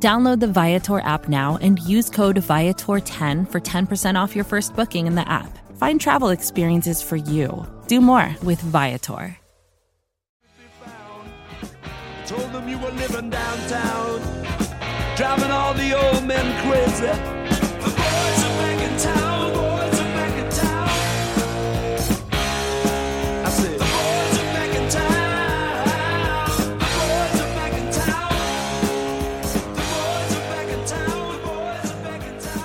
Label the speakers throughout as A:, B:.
A: Download the Viator app now and use code Viator10 for 10% off your first booking in the app. Find travel experiences for you. Do more with Viator.
B: Told them you were living downtown, driving all the old men crazy.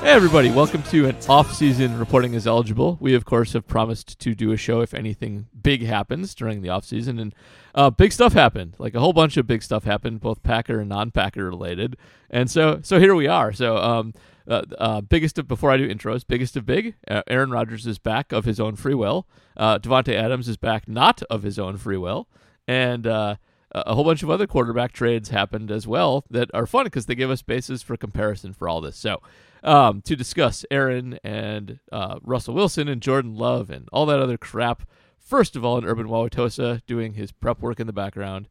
C: Hey everybody, welcome to an off-season reporting is eligible. We of course have promised to do a show if anything big happens during the off-season, and uh, big stuff happened. Like a whole bunch of big stuff happened, both Packer and non-Packer related. And so, so here we are. So, um, uh, uh, biggest of before I do intros, biggest of big. Uh, Aaron Rodgers is back of his own free will. Uh, Davante Adams is back not of his own free will, and uh, a whole bunch of other quarterback trades happened as well that are fun because they give us basis for comparison for all this. So, um, to discuss Aaron and uh, Russell Wilson and Jordan Love and all that other crap. First of all, in Urban Wauwatosa doing his prep work in the background.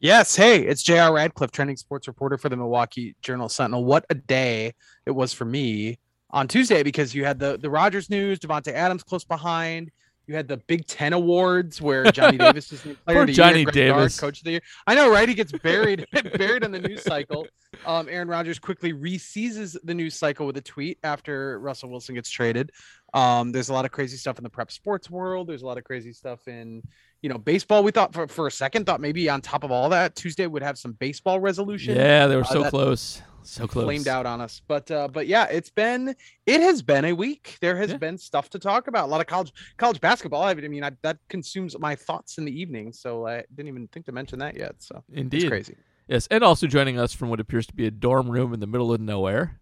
D: Yes, hey, it's J.R. Radcliffe, trending sports reporter for the Milwaukee Journal Sentinel. What a day it was for me on Tuesday because you had the the Rodgers news, Davante Adams close behind. You had the Big Ten awards where Johnny Davis is the player of the
C: Johnny
D: year, Greg
C: Davis.
D: coach of the year. I know, right? He gets buried buried on the news cycle. Um, Aaron Rodgers quickly re-seizes the news cycle with a tweet after Russell Wilson gets traded. Um, there's a lot of crazy stuff in the prep sports world. There's a lot of crazy stuff in you know baseball. We thought for, for a second thought maybe on top of all that Tuesday would have some baseball resolution.
C: Yeah, they were
D: Uh,
C: so
D: that
C: close, so close.
D: flamed out on us. But uh, but yeah, it's been it has been a week. There has
C: Yeah.
D: been stuff to talk about. A lot of college college basketball. I mean, I, that consumes my thoughts in the evening. So I didn't even think to mention that yet. So
C: Indeed.
D: it's crazy.
C: Yes, and also joining us from what appears to be a dorm room in the middle of nowhere.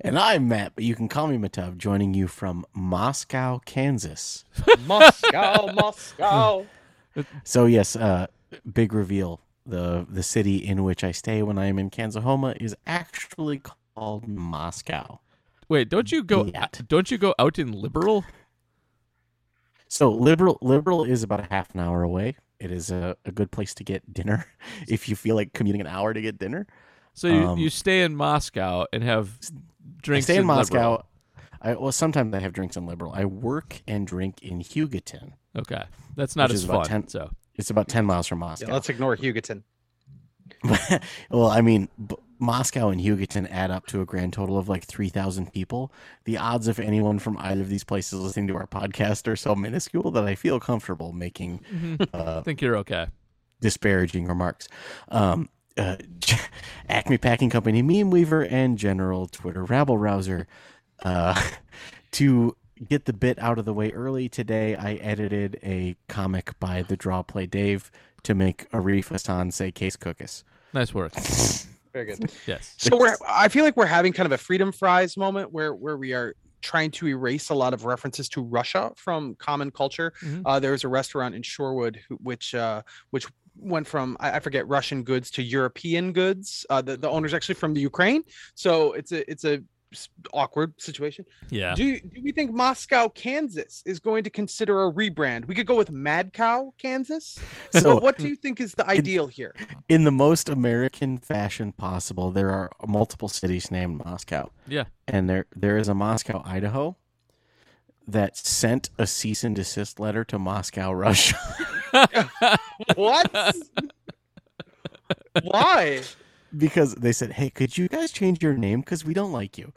E: And I'm Matt, but you can call me Matub, joining you from Moscow, Kansas.
D: Moscow, Moscow.
E: So yes, uh, big reveal. The the city in which I stay when I am in Kansahoma is actually called Moscow.
C: Wait, don't you go?
E: Yet.
C: Don't you go out in Liberal?
E: So liberal liberal is about a half an hour away. It is a, a good place to get dinner if you feel like commuting an hour to get dinner.
C: So you,
E: Um,
C: you stay in Moscow and have drinks.
E: I stay in
C: Liberal.
E: Moscow. I well sometimes I have drinks in liberal. I work and drink in Hugoton.
C: Okay, that's not
E: Which
C: as
E: is
C: fun.
E: 10
C: So
E: It's about ten miles from
D: Yeah,
E: Moscow.
D: let's ignore Hugoton.
E: well, I mean, B- Moscow and Hugoton add up to a grand total of like 3,000 people. The odds of anyone from either of these places listening to our podcast are so minuscule that I feel comfortable making
C: I
E: uh,
C: think you're okay.
E: disparaging remarks. Um, uh, Acme Packing Company, Meme Weaver, and General Twitter Rabble Rouser. Uh, to get the bit out of the way early today, I edited a comic by the Draw Play Dave to make Arif Hassan say case cookies.
C: Nice work.
D: Very good.
C: Yes.
D: So we're I feel like we're having kind of a freedom fries moment where where we are trying to erase a lot of references to Russia from common culture.
C: Mhm.
D: Uh, there was a restaurant in Shorewood who, which uh, which went from I, I forget Russian goods to European goods. Uh, the the owner's actually from the Ukraine, so it's a it's a s- awkward situation.
C: Yeah.
D: Do do we think Moscow, Kansas, is going to consider a rebrand? We could go with Mad Cow, Kansas. So
E: So,
D: what do you think is the ideal here?
E: in the most American fashion possible, there are multiple cities named Moscow.
C: Yeah.
E: And there there is a Moscow, Idaho that sent a cease and desist letter to Moscow, Russia.
D: What? Why?
E: because they said, "Hey, could you guys change your name cuz we don't like you."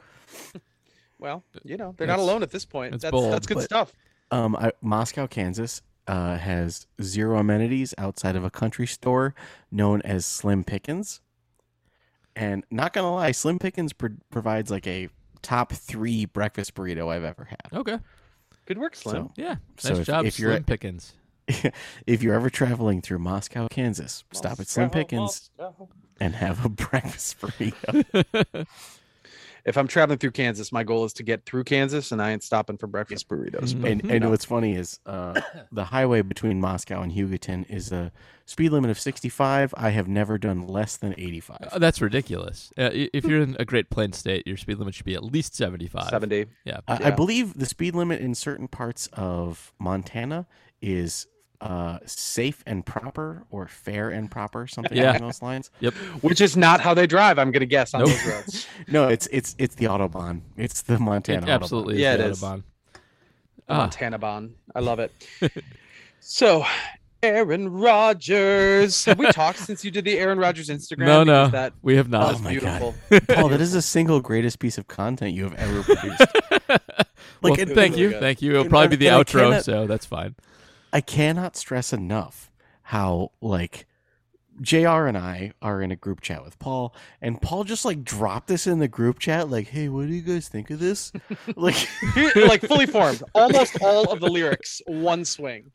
D: Well, you know, they're not alone at this point.
C: that's
D: That's
C: bold,
D: that's good
E: but-
D: stuff.
E: Um I, Moscow, Kansas uh, has zero amenities outside of a country store known as Slim Pickens. And not going to lie, Slim Pickens pro- provides like a top 3 breakfast burrito I've ever had.
C: Okay.
D: Good work, Slim.
E: So,
C: Yeah.
E: So
C: Nice
E: if-
C: job,
E: if you're-
C: Slim Pickens.
E: if you're ever traveling through Moscow, Kansas, stop at Slim Pickens and have a breakfast burrito.
D: if I'm traveling through Kansas, my goal is to get through Kansas, and I ain't stopping for breakfast burritos. But,
E: And,
D: you
E: and
D: know.
E: what's funny is uh, the highway between Moscow and Hugoton is a speed limit of 65. I have never done less than 85.
C: Uh, that's ridiculous. Uh, if you're in a Great Plains state, your speed limit should be at least 75.
D: 70.
C: Yeah.
E: I- I believe the speed limit in certain parts of Montana is uh, safe and proper or fair and proper, something
C: Yeah.
E: along those lines.
C: Yep.
D: Which is not how they drive, I'm going to guess, on
C: Nope.
D: those roads.
E: No, it's it's it's the autobahn. It's the Montana
C: It absolutely
D: Yeah,
C: is.
D: it
C: the
D: is.
C: Autobahn.
D: The
C: Ah.
D: Montana Bon. I love it. so, Aaron Rodgers. Have we talked since you did the Aaron Rodgers Instagram?
C: No, no,
D: Because That,
C: we have not.
E: Oh my God.
D: beautiful.
E: Autobahn. Paul, that is the single greatest piece of content you have ever produced.
C: well,
E: Like, it-
C: thank
D: really
C: you,
D: good.
C: thank you. It'll
E: And-
C: probably be the outro,
E: cannot-
C: so that's fine.
E: I cannot stress enough how like JR and I are in a group chat with Paul, and Paul just like dropped this in the group chat, like, "Hey, what do you guys think of this?" like,
D: like fully formed. Almost all of the lyrics, one swing.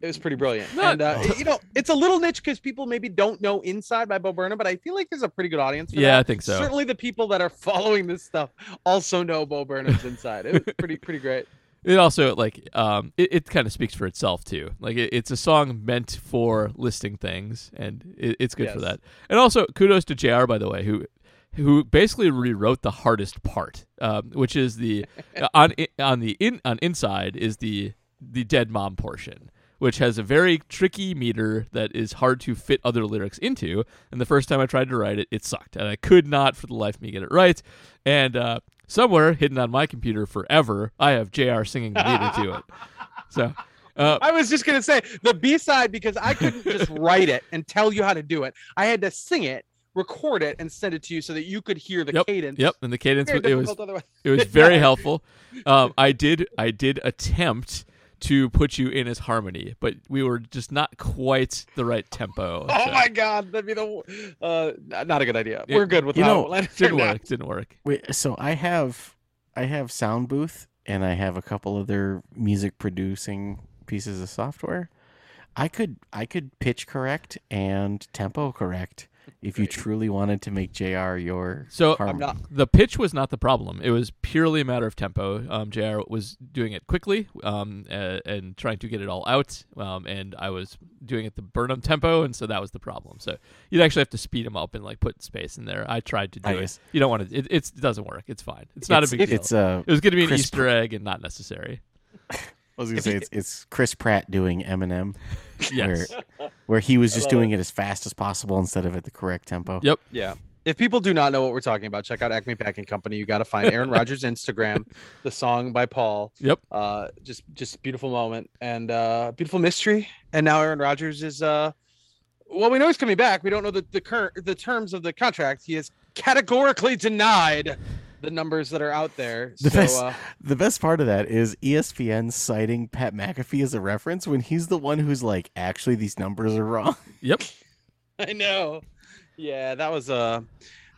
D: It was pretty brilliant.
C: Not-
D: and uh, you know, it's a little niche because people maybe don't know Inside by Bo Burnham, but I feel like there's a pretty good audience. For
C: Yeah, I think so.
D: Certainly, the people that are following this stuff also know Bo Burnham's Inside. It was pretty pretty great.
C: It also like um it, it kind of speaks for itself too. Like it, it's a song meant for listing things, and it, it's good for that. And also kudos to Jr. By the way, who who basically rewrote the hardest part, um, which is the on on the in on inside is the the dead mom portion. Which has a very tricky meter that is hard to fit other lyrics into. And the first time I tried to write it, it sucked, and I could not, for the life of me, get it right. And uh, somewhere hidden on my computer forever, I have Jr. singing the meter to it. So, uh,
D: I was just gonna say the B side because I couldn't just write it and tell you how to do it. I had to sing it, record it, and send it to you so that you could hear the
C: Yep,
D: cadence.
C: yep, and the cadence it was
D: otherwise.
C: it was very helpful. Um, I did I did attempt to put you in as harmony, but we were just not quite the right tempo.
D: Oh
C: so
D: my god, that'd be the uh not a good idea.
C: Yeah,
D: We're good with
E: you
D: how
E: know,
D: it
C: Didn't
D: turned
C: work. Didn't work.
E: wait, so I have I have sound booth and I have a couple other music producing pieces of software. I could I could pitch correct and tempo correct if you truly wanted to make JR your
C: So
E: harmony.
D: not-
C: the pitch was not the problem. It was purely a matter of tempo. Um, Jr. was doing it quickly um, uh, and trying to get it all out, um, and I was doing it the Burnham tempo, and so that was the problem. So you'd actually have to speed him up and like put space in there. I tried to do
E: I
C: it.
E: guess.
C: You don't want to. It, it's- it doesn't work. It's fine. It's not
E: It's-
C: a big deal.
E: It's uh,
C: it was going to be an. Easter egg and not necessary.
E: I was gonna say it's, it's Chris Pratt doing Eminem,
C: Yes.
E: where he was just
D: love
E: doing it. as fast as possible instead of at the correct tempo.
C: Yep.
D: Yeah. If people do not know what we're talking about, check out Acme Packing Company. You got to find Aaron Rodgers' Instagram, the song by Paul.
C: Yep.
D: Uh, just just beautiful moment and uh, beautiful mystery. And now Aaron Rodgers is uh, well, we know he's coming back. We don't know the the current the terms of the contract. He has categorically denied the numbers that are out there.
E: The
D: so
E: best-
D: uh,
E: The best part of that is ESPN citing Pat McAfee as a reference when he's the one who's like, actually, these numbers are wrong.
C: Yep.
D: I know. Yeah, that was uh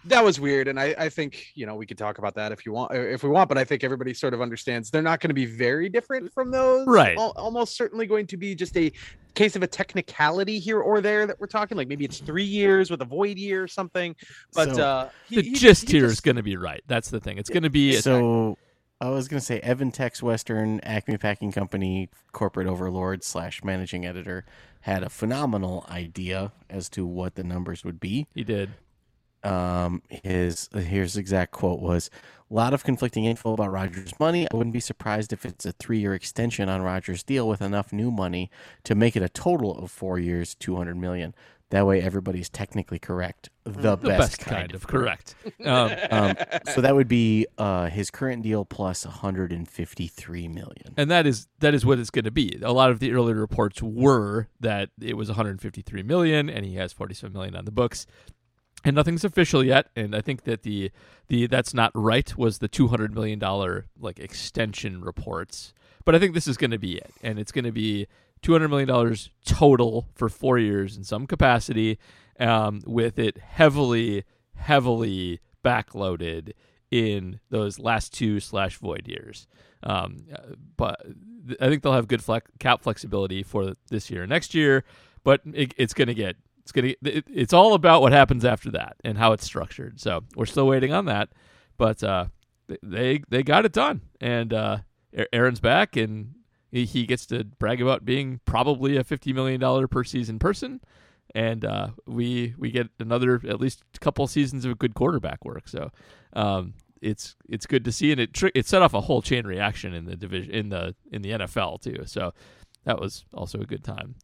D: that was weird. And I, I think, you know, we could talk about that if you want if we want, but I think everybody sort of understands they're not going to be very different from those.
C: Right.
D: Al- almost certainly going to be just a case of a technicality here or there that we're talking. Like maybe it's three years with a void year or something. But
E: So-
D: uh he-
C: The
D: he
C: gist
D: he
C: here is
D: just-
C: going to be right. That's the thing. It's going to be.
E: So I was gonna say Evan Tex Western, Acme Packing Company corporate overlord slash managing editor, had a phenomenal idea as to what the numbers would be.
C: he did.
E: Um his here's exact quote was a lot of conflicting info about Rodgers' money. I wouldn't be surprised if it's a three-year extension on Rodgers' deal with enough new money to make it a total of four years, two hundred million. That way, everybody's technically correct. The,
C: The best, kind, of correct. Um,
E: Um, so that would be uh, his current deal plus 153 million.
C: and that is that is what it's going to be. A lot of the earlier reports were that it was 153 million, and he has 47 million on the books, and nothing's official yet. And I think that the the that's not right was the 200 million dollar like extension reports, but I think this is going to be it, and it's going to be 200 million dollars total for four years in some capacity, um, with it heavily heavily backloaded in those last two slash void years. Um, but I think they'll have good flex- cap flexibility for this year and next year. But it, it's going to get it's to it, it's all about what happens after that and how it's structured. So we're still waiting on that. but uh, they they got it done, and uh, Aaron's back, and he, gets to brag about being probably a fifty million dollar per season person, and uh, we we get another at least couple seasons of good quarterback work. So um, it's it's good to see, and it tri- it set off a whole chain reaction in the division in the in the NFL too. So that was also a good time.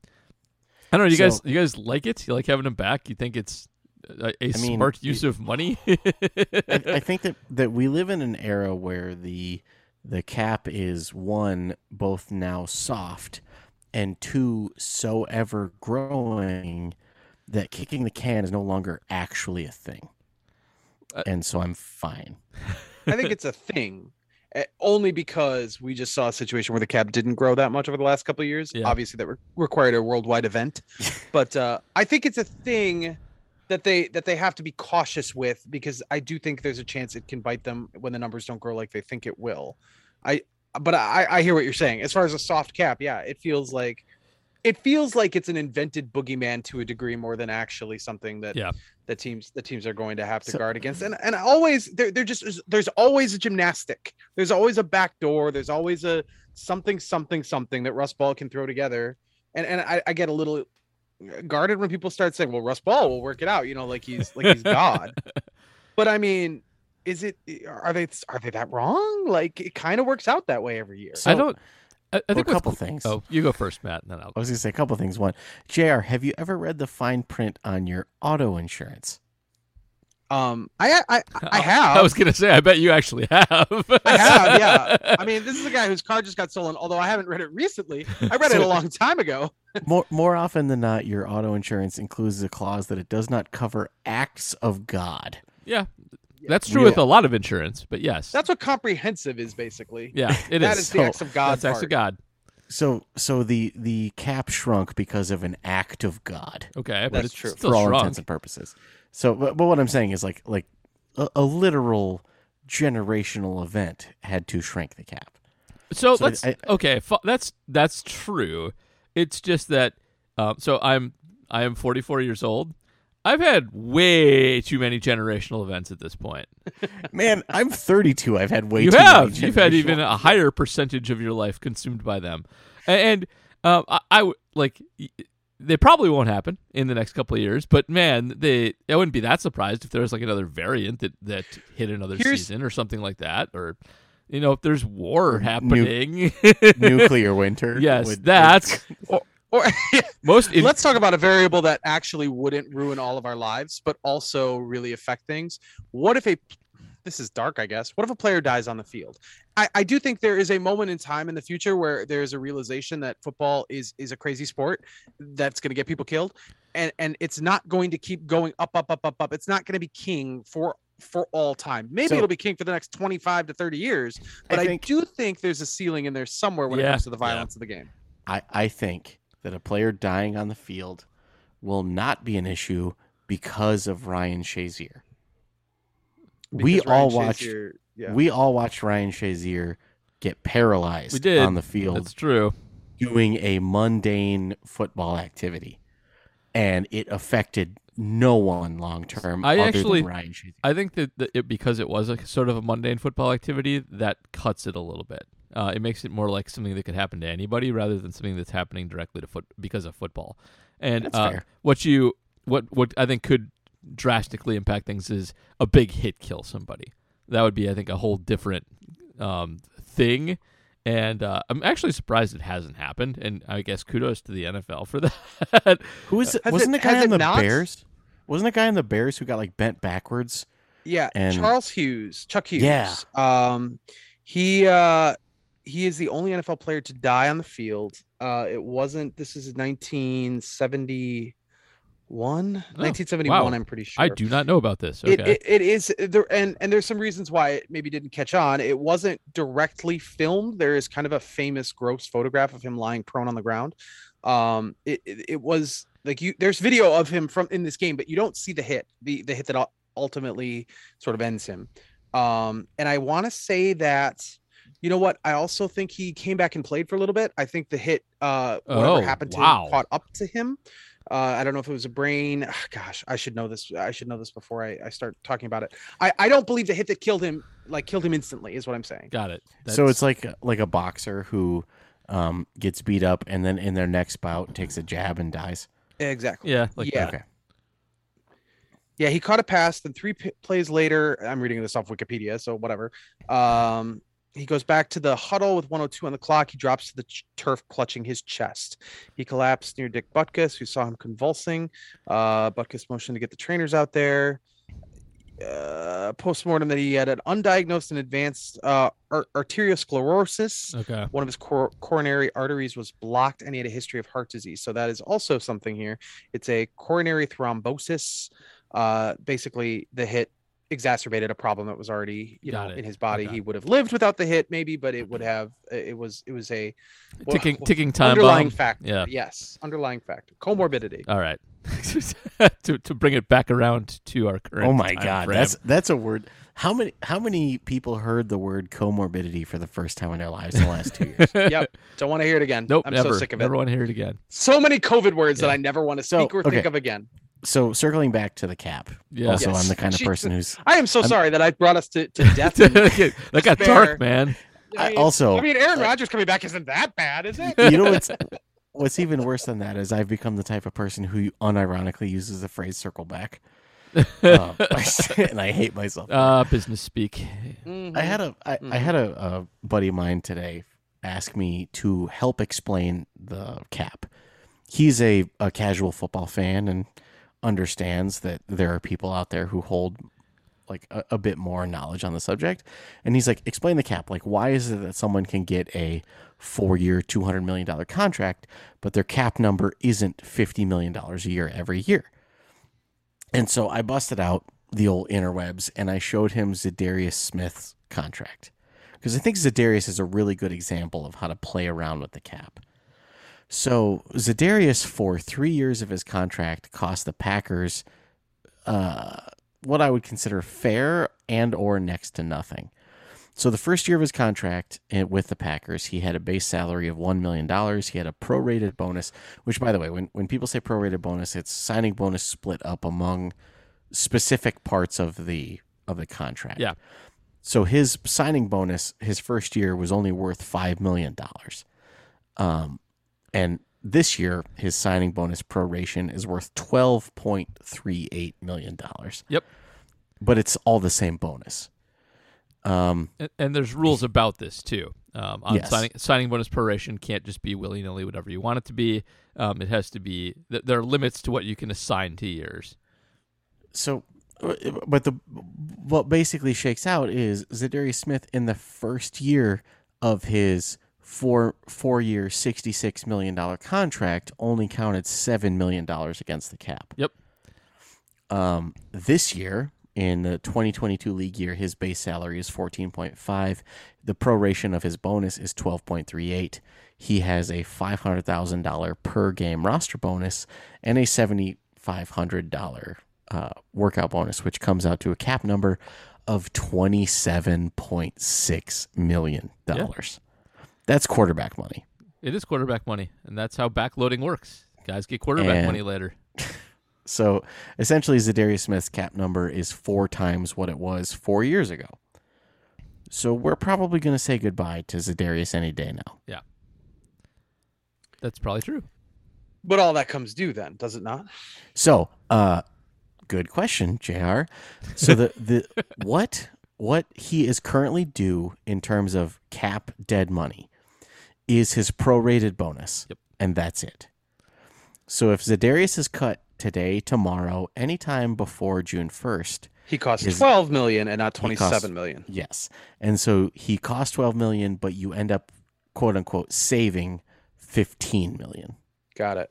C: I don't know. You
E: So-
C: guys, you guys like it? You like having him back? You think it's a, a
E: I mean,
C: smart use of money?
E: I, I think that that we live in an era where the the cap is one both now soft and two so ever growing that kicking the can is no longer actually a thing.
C: Uh,
E: and so I'm fine.
D: I think it's a thing. Eh, Only because we just saw a situation where the cap didn't grow that much over the last couple of years.
C: Yeah.
D: Obviously, that re- required a worldwide event. but uh, I think it's a thing that they that they have to be cautious with because I do think there's a chance it can bite them when the numbers don't grow like they think it will. I but I, I hear what you're saying. As far as a soft cap, yeah, it feels like it feels like it's an invented boogeyman to a degree more than actually something that
C: Yeah.
D: that teams the teams are going to have to
E: So-
D: guard against. And and always there there just is- there's always a gymnastic. There's always a back door. There's always a something something something that Russ Ball can throw together. And and I, I get a little guarded when people start saying, "Well, Russ Ball will work it out," you know, like he's like he's God. but I mean, is it are they are they that wrong? Like it kind of works out that way every year.
E: So,
C: I don't. I, I
E: well,
C: think
E: a couple
C: cool-
E: things.
C: Oh, you go first, Matt, and then I'll.
E: I was going to say a couple things. One, JR, have you ever read the fine print on your auto insurance?
D: Um, I I I have.
C: I was gonna say, I bet you actually have.
D: I have, yeah. I mean, this is a guy whose car just got stolen. Although I haven't read it recently, I read it a long time ago.
E: More more often than not, your auto insurance includes a clause that it does not cover acts of God.
C: yeah, that's true
E: We-
C: with a lot of insurance, but yes,
D: That's what comprehensive is basically.
C: yeah, it
D: That
C: is.
D: is the
E: So,
D: acts of God.
C: That's acts of. God.
E: So so the the cap shrunk because of an act of God
C: Okay, but
D: That's
C: it's
D: true.
E: for all
C: strong.
E: intents and purposes. So but, but what I'm saying is like like a, a literal generational event had to shrink the cap.
C: So,
E: So
C: let's
E: I-
C: okay. Fu- that's that's true. It's just that. Um, so I'm I am 44 years old. I've had way too many generational events at this point.
E: Man, I'm 32. I've had way
C: you
E: too
C: have. You've had even a higher percentage of your life consumed by them, and, um, I, I like. They probably won't happen in the next couple of years, but man, they I wouldn't be that surprised if there was like another variant that that hit another
D: Here's-
C: season or something like that, or you know, if there's war happening.
E: nuclear winter.
C: Yes,
E: would-
C: that's
D: Or
C: most. In,
D: let's talk about a variable that actually wouldn't ruin all of our lives, but also really affect things. What if a this is dark, I guess. What if a player dies on the field? I, I do think there is a moment in time in the future where there's a realization that football is is a crazy sport that's going to get people killed, and and it's not going to keep going up, up, up, up, up. It's not going to be king for for all time. Maybe
E: So-
D: it'll be king for the next 25 to 30 years, but I,
E: think-
D: do think there's a ceiling in there somewhere when it comes to the
C: yeah.
D: violence of the game.
E: I, I think that a player dying on the field will not be an issue because of Ryan Shazier. we
D: Because
E: all watched
D: Shazier- yeah.
E: we all watched Ryan Shazier get paralyzed
C: We did.
E: on the field
C: that's true.
E: doing a mundane football activity. And it affected no one long term
C: I
E: other
C: actually-
E: than Ryan Shazier.
C: I think that, that it, because it was a sort of a mundane football activity, that cuts it a little bit. Uh, it makes it more like something that could happen to anybody rather than something that's happening directly to foot because of football. And
E: That's
C: uh,
E: fair.
C: what you what what I think could drastically impact things is a big hit kill somebody. That would be I think a whole different um, thing. And uh, I'm actually surprised it hasn't happened. And I guess kudos to the NFL for that.
E: Who is
D: Has
E: wasn't
D: it-
E: the guy
D: in
E: the
D: not?
E: Bears? Wasn't the guy in the Bears who got like bent backwards?
D: Yeah,
E: And-
D: Charles Hughes, Chuck Hughes.
E: Yeah.
D: Um, he uh, he is the only NFL player to die on the field. Uh, it wasn't. This is 1971. 1971.
C: wow.
D: I'm pretty sure.
C: I do not know about this. Okay.
D: It, it, it is there, and and there's some reasons why it maybe didn't catch on. It wasn't directly filmed. There is kind of a famous gross photograph of him lying prone on the ground. Um, it it, it was like you. There's video of him from in this game, but you don't see the hit. The the hit that ultimately sort of ends him. Um, and I want to say that. You know what? I also think he came back and played for a little bit. I think the hit, uh, whatever
C: Oh,
D: happened to
C: wow.
D: him, caught up to him. Uh, I don't know if it was a brain. ah, Gosh, I should know this. I should know this before I, I start talking about it. I, I don't believe the hit that killed him like killed him instantly is what I'm saying.
C: Got it.
E: so it's like like a boxer who um, gets beat up and then in their next bout takes a jab and dies.
D: Exactly.
C: yeah, like
D: Yeah.
C: that.
E: Okay.
D: Yeah, he caught a pass. Then three p- plays later, I'm reading this off Wikipedia, so whatever. Um, he goes back to the huddle with 102 on the clock. He drops to the ch- turf, clutching his chest. He collapsed near Dick Butkus, who saw him convulsing. Uh, Butkus motioned to get the trainers out there. Uh, postmortem that he had an undiagnosed and advanced uh, ar- arteriosclerosis.
C: Okay.
D: One of his cor- coronary arteries was blocked, and he had a history of heart disease. So that is also something here. It's a coronary thrombosis. Uh, basically, the hit exacerbated a problem that was already, you
C: Got
D: know,
C: it.
D: in his body.
C: Okay.
D: He would have lived without the hit, maybe, but it would mm-hmm. have. Uh, it was. It was a well,
C: Ticking
D: well,
C: ticking time
D: underlying
C: bomb.
D: factor.
C: Yeah.
D: Yes, underlying factor. Comorbidity.
C: All right. to to bring it back around to our current.
E: Oh my
C: time
E: god,
C: frame.
E: that's that's a word. How many how many people heard the word comorbidity for the first time in their lives in the last two years?
D: yep. Don't want to hear it again.
C: Nope,
D: I'm
C: never.
D: so sick of it.
C: Never want to hear it again.
D: So many COVID words that I never want to
E: So,
D: speak or think of again.
E: So circling back to the cap.
C: Yeah.
E: Also,
D: Yes.
E: I'm the kind of
D: Jesus.
E: person who's
D: I am so
E: I'm-
D: sorry that I brought us to, to death. and-
C: that got dark, man.
E: I also-
D: I mean, Aaron Rodgers coming back isn't that bad, is it?
E: you know what's what's even worse than that is I've become the type of person who unironically uses the phrase "circle back," um, and I hate myself.
C: Uh, business speak.
D: Mhm.
E: I had a I, I had a, a buddy of mine today ask me to help explain the cap. He's a, a casual football fan and understands that there are people out there who hold like a, a bit more knowledge on the subject. And he's like, explain the cap. Like, why is it that someone can get a four year, two hundred million dollar contract, but their cap number isn't fifty million dollars a year every year? And so I busted out the old interwebs and I showed him Zadarius Smith's contract. Because I think Zadarius is a really good example of how to play around with the cap. So Zadarius, for three years of his contract, cost the Packers uh, what I would consider fair and or next to nothing. So the first year of his contract eh, with the Packers, he had a base salary of one million dollars. He had a prorated bonus, which, by the way, when when people say prorated bonus, it's signing bonus split up among specific parts of the of the contract.
C: Yeah.
E: So his signing bonus, his first year, was only worth five million dollars, um, and this year his signing bonus proration is worth twelve point three eight million dollars.
C: Yep.
E: But it's all the same bonus. Um,
C: And, and there's rules about this too. Um, on
E: Yes.
C: signing signing bonus proration can't just be willy nilly whatever you want it to be. Um, it has to be. Th- there are limits to what you can assign to years.
E: so uh, but the what basically shakes out is Zadarius Smith in the first year of his four four year sixty six million dollar contract only counted seven million dollars against the cap.
C: Yep.
E: Um, this year in the 2022 league year, his base salary is 14.5. The proration of his bonus is 12.38. He has a $500,000 per game roster bonus and a $7,500 uh, workout bonus, which comes out to a cap number of $27.6 million. That's quarterback money.
C: It is quarterback money, and that's how backloading works. Guys get quarterback
E: And-
C: money later.
E: So essentially, Zadarius Smith's cap number is four times what it was four years ago. So we're probably going to say goodbye to Zadarius any day now.
C: Yeah, that's probably true.
D: But all that comes due then, does it not?
E: So, uh, good question, Jr. So the the what what he is currently due in terms of cap dead money is his prorated bonus,
C: Yep.
E: and that's it. So if Zadarius is cut today, tomorrow, anytime before June first,
D: He costs
E: His-
D: 12 million and not
E: He
D: 27
E: costs-
D: million.
E: Yes. And so he cost 12 million, but you end up quote unquote saving 15 million.
D: Got it.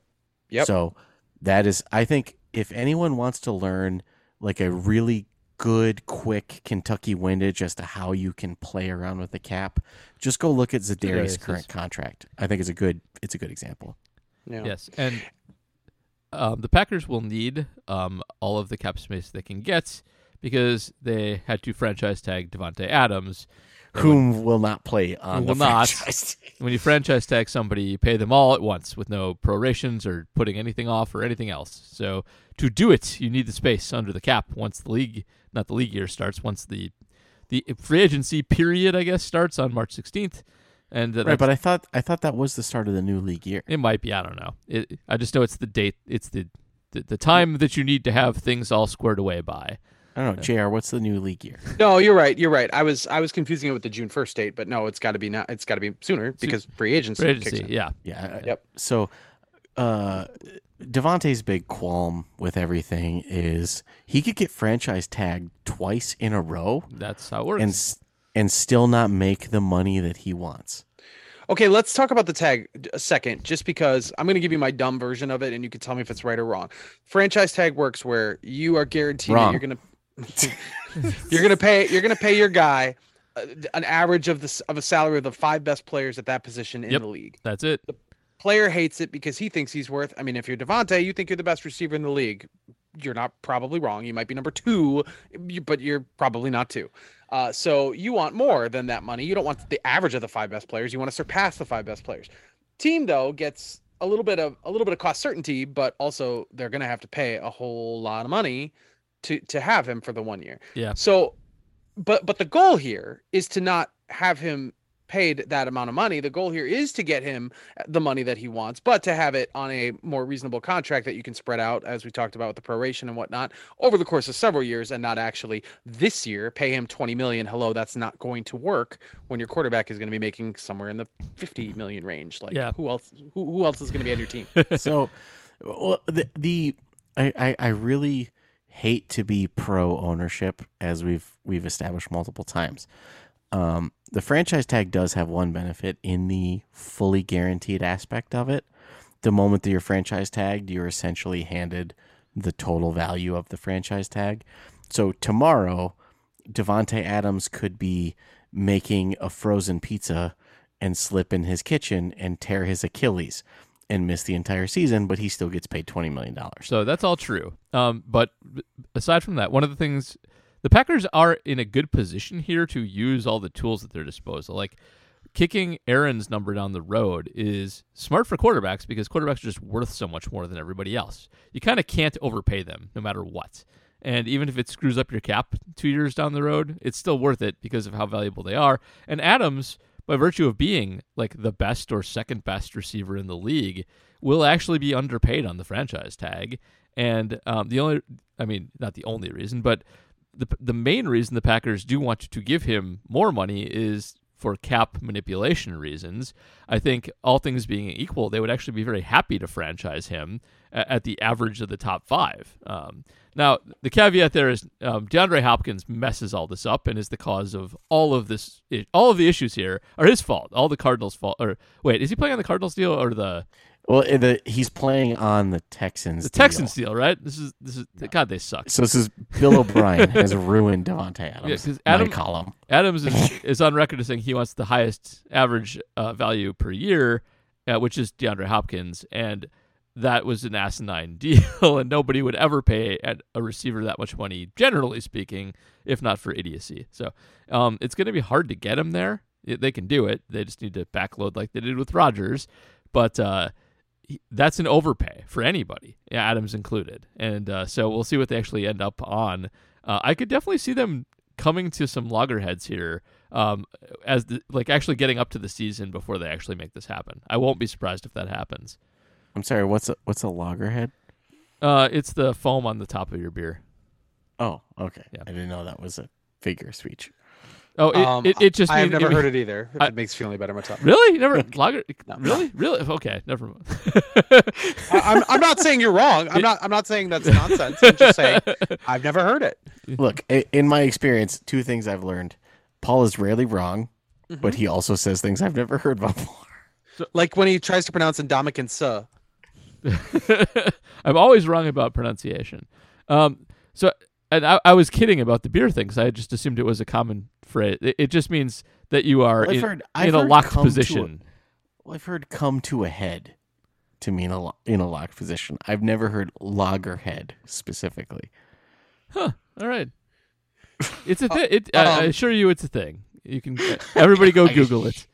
D: Yep.
E: So that is I think if anyone wants to learn like a really good quick Kentucky windage as to how you can play around with the cap, just go look at Zadarius'
C: Zadarius's.
E: current contract. I think it's a good it's a good example.
D: Yeah.
C: Yes, and um, the Packers will need um, all of the cap space they can get because they had to franchise tag Davante Adams,
E: whom will not play on
C: Who
E: the
C: will not.
E: franchise.
C: When you franchise tag somebody, you pay them all at once with no prorations or putting anything off or anything else. So to do it, you need the space under the cap once the league, not the league year starts, once the the free agency period, I guess, starts on March 16th. And uh,
E: right, but I thought I thought that was the start of the new league year.
C: it might be. I don't know. It, I just know it's the date. It's the, the the time that you need to have things all squared away by.
E: I don't know, Jr. What's the new league year?
D: No, you're right. You're right. I was I was confusing it with the June first date, but no, it's got to be not. It's got to be sooner because free agency.
C: Free
D: kicks
C: agency,
D: in.
C: yeah.
E: Yeah.
D: Yep.
E: So, uh, Davante's big qualm with everything is he could get franchise tagged twice in a row
C: That's how it works.
E: and and still not make the money that he wants.
D: Okay, let's talk about the tag a second, just because I'm going to give you my dumb version of it, and you can tell me if it's right or wrong. Franchise tag works where you are guaranteed that you're going to you're going to pay you're to pay your guy uh, an average of the of a salary of the five best players at that position in
C: Yep.
D: the league.
C: That's it.
D: The player hates it because he thinks he's worth. I mean, if you're Davante, you think you're the best receiver in the league. You're not probably wrong. You might be number two, but you're probably not two. Uh, so you want more than that money. You don't want the average of the five best players. You want to surpass the five best players. Team though gets a little bit of a little bit of cost certainty, but also they're going to have to pay a whole lot of money to to have him for the one year.
C: Yeah.
D: So, but but the goal here is to not have him paid that amount of money. The goal here is to get him the money that he wants, but to have it on a more reasonable contract that you can spread out, as we talked about with the proration and whatnot, over the course of several years, and not actually this year pay him 20 million. Hello, that's not going to work when your quarterback is going to be making somewhere in the 50 million range. Like,
C: Yeah.
D: who else? Who, who else is going to be on your team?
E: so well, the, the I, I I really hate to be pro ownership as we've we've established multiple times. Um, the franchise tag does have one benefit in the fully guaranteed aspect of it. The moment that you're franchise tagged, you're essentially handed the total value of the franchise tag. So tomorrow, Davante Adams could be making a frozen pizza and slip in his kitchen and tear his Achilles and miss the entire season, but he still gets paid twenty million dollars.
C: So that's all true. Um, but aside from that, one of the things the Packers are in a good position here to use all the tools at their disposal. Like kicking Aaron's number down the road is smart for quarterbacks because quarterbacks are just worth so much more than everybody else. You kind of can't overpay them no matter what. And even if it screws up your cap two years down the road, it's still worth it because of how valuable they are. And Adams, by virtue of being like the best or second best receiver in the league, will actually be underpaid on the franchise tag. And um, the only, I mean, not the only reason, but the the main reason the Packers do want to give him more money is for cap manipulation reasons. I think all things being equal, they would actually be very happy to franchise him at the average of the top five. Um, now, the caveat there is um, DeAndre Hopkins messes all this up and is the cause of all of this. All of the issues here are his fault. All the Cardinals' fault. Or wait, is he playing on the Cardinals deal or the
E: Well, the, he's playing on the Texans.
C: the
E: deal.
C: Texans deal? Right. This is this is God. They suck.
E: So this is Bill O'Brien has ruined Davante Adams. my
C: Adam-
E: column.
C: Adams is, is on record as saying he wants the highest average uh, value per year, uh, which is DeAndre Hopkins, and that was an asinine deal, and nobody would ever pay a receiver that much money, generally speaking, if not for idiocy. So um, it's going to be hard to get him there. They can do it. They just need to backload like they did with Rodgers, but. Uh, that's an overpay for anybody, Adams included. And uh, so we'll see what they actually end up on. Uh, I could definitely see them coming to some loggerheads here, um, as the, like actually getting up to the season before they actually make this happen. I won't be surprised if that happens.
E: I'm sorry. What's a what's a loggerhead?
C: Uh, it's the foam on the top of your beer.
E: Oh, okay.
C: Yeah.
E: I didn't know that was a figure of speech.
C: Oh, it,
D: Um,
C: it, it just
D: I've never
C: it,
D: heard it either. If
C: I-
D: it makes you feel any better myself.
C: Really, you never lager?
D: No.
C: really, really? Okay, never mind.
D: I, I'm, I'm not saying you're wrong. I'm not. I'm not saying that's nonsense. I'm just saying I've never heard it.
E: Look, in my experience, two things I've learned: Paul is rarely wrong, but he also says things I've never heard before.
D: Like when he tries to pronounce Indomitian Suh.
C: I'm always wrong about pronunciation. Um, so, and I, I was kidding about the beer thing because I just assumed it was a common phrase. It, it just means that you are
E: Well,
C: in,
E: heard-
C: in a locked
E: to a-
C: position.
E: Well, I've heard "come to a head" to mean a lo- in a locked position. I've never heard loggerhead specifically. Huh.
C: All right. It's a thing. It, I, I
D: um,
C: assure you, it's a thing. You can everybody go Google it.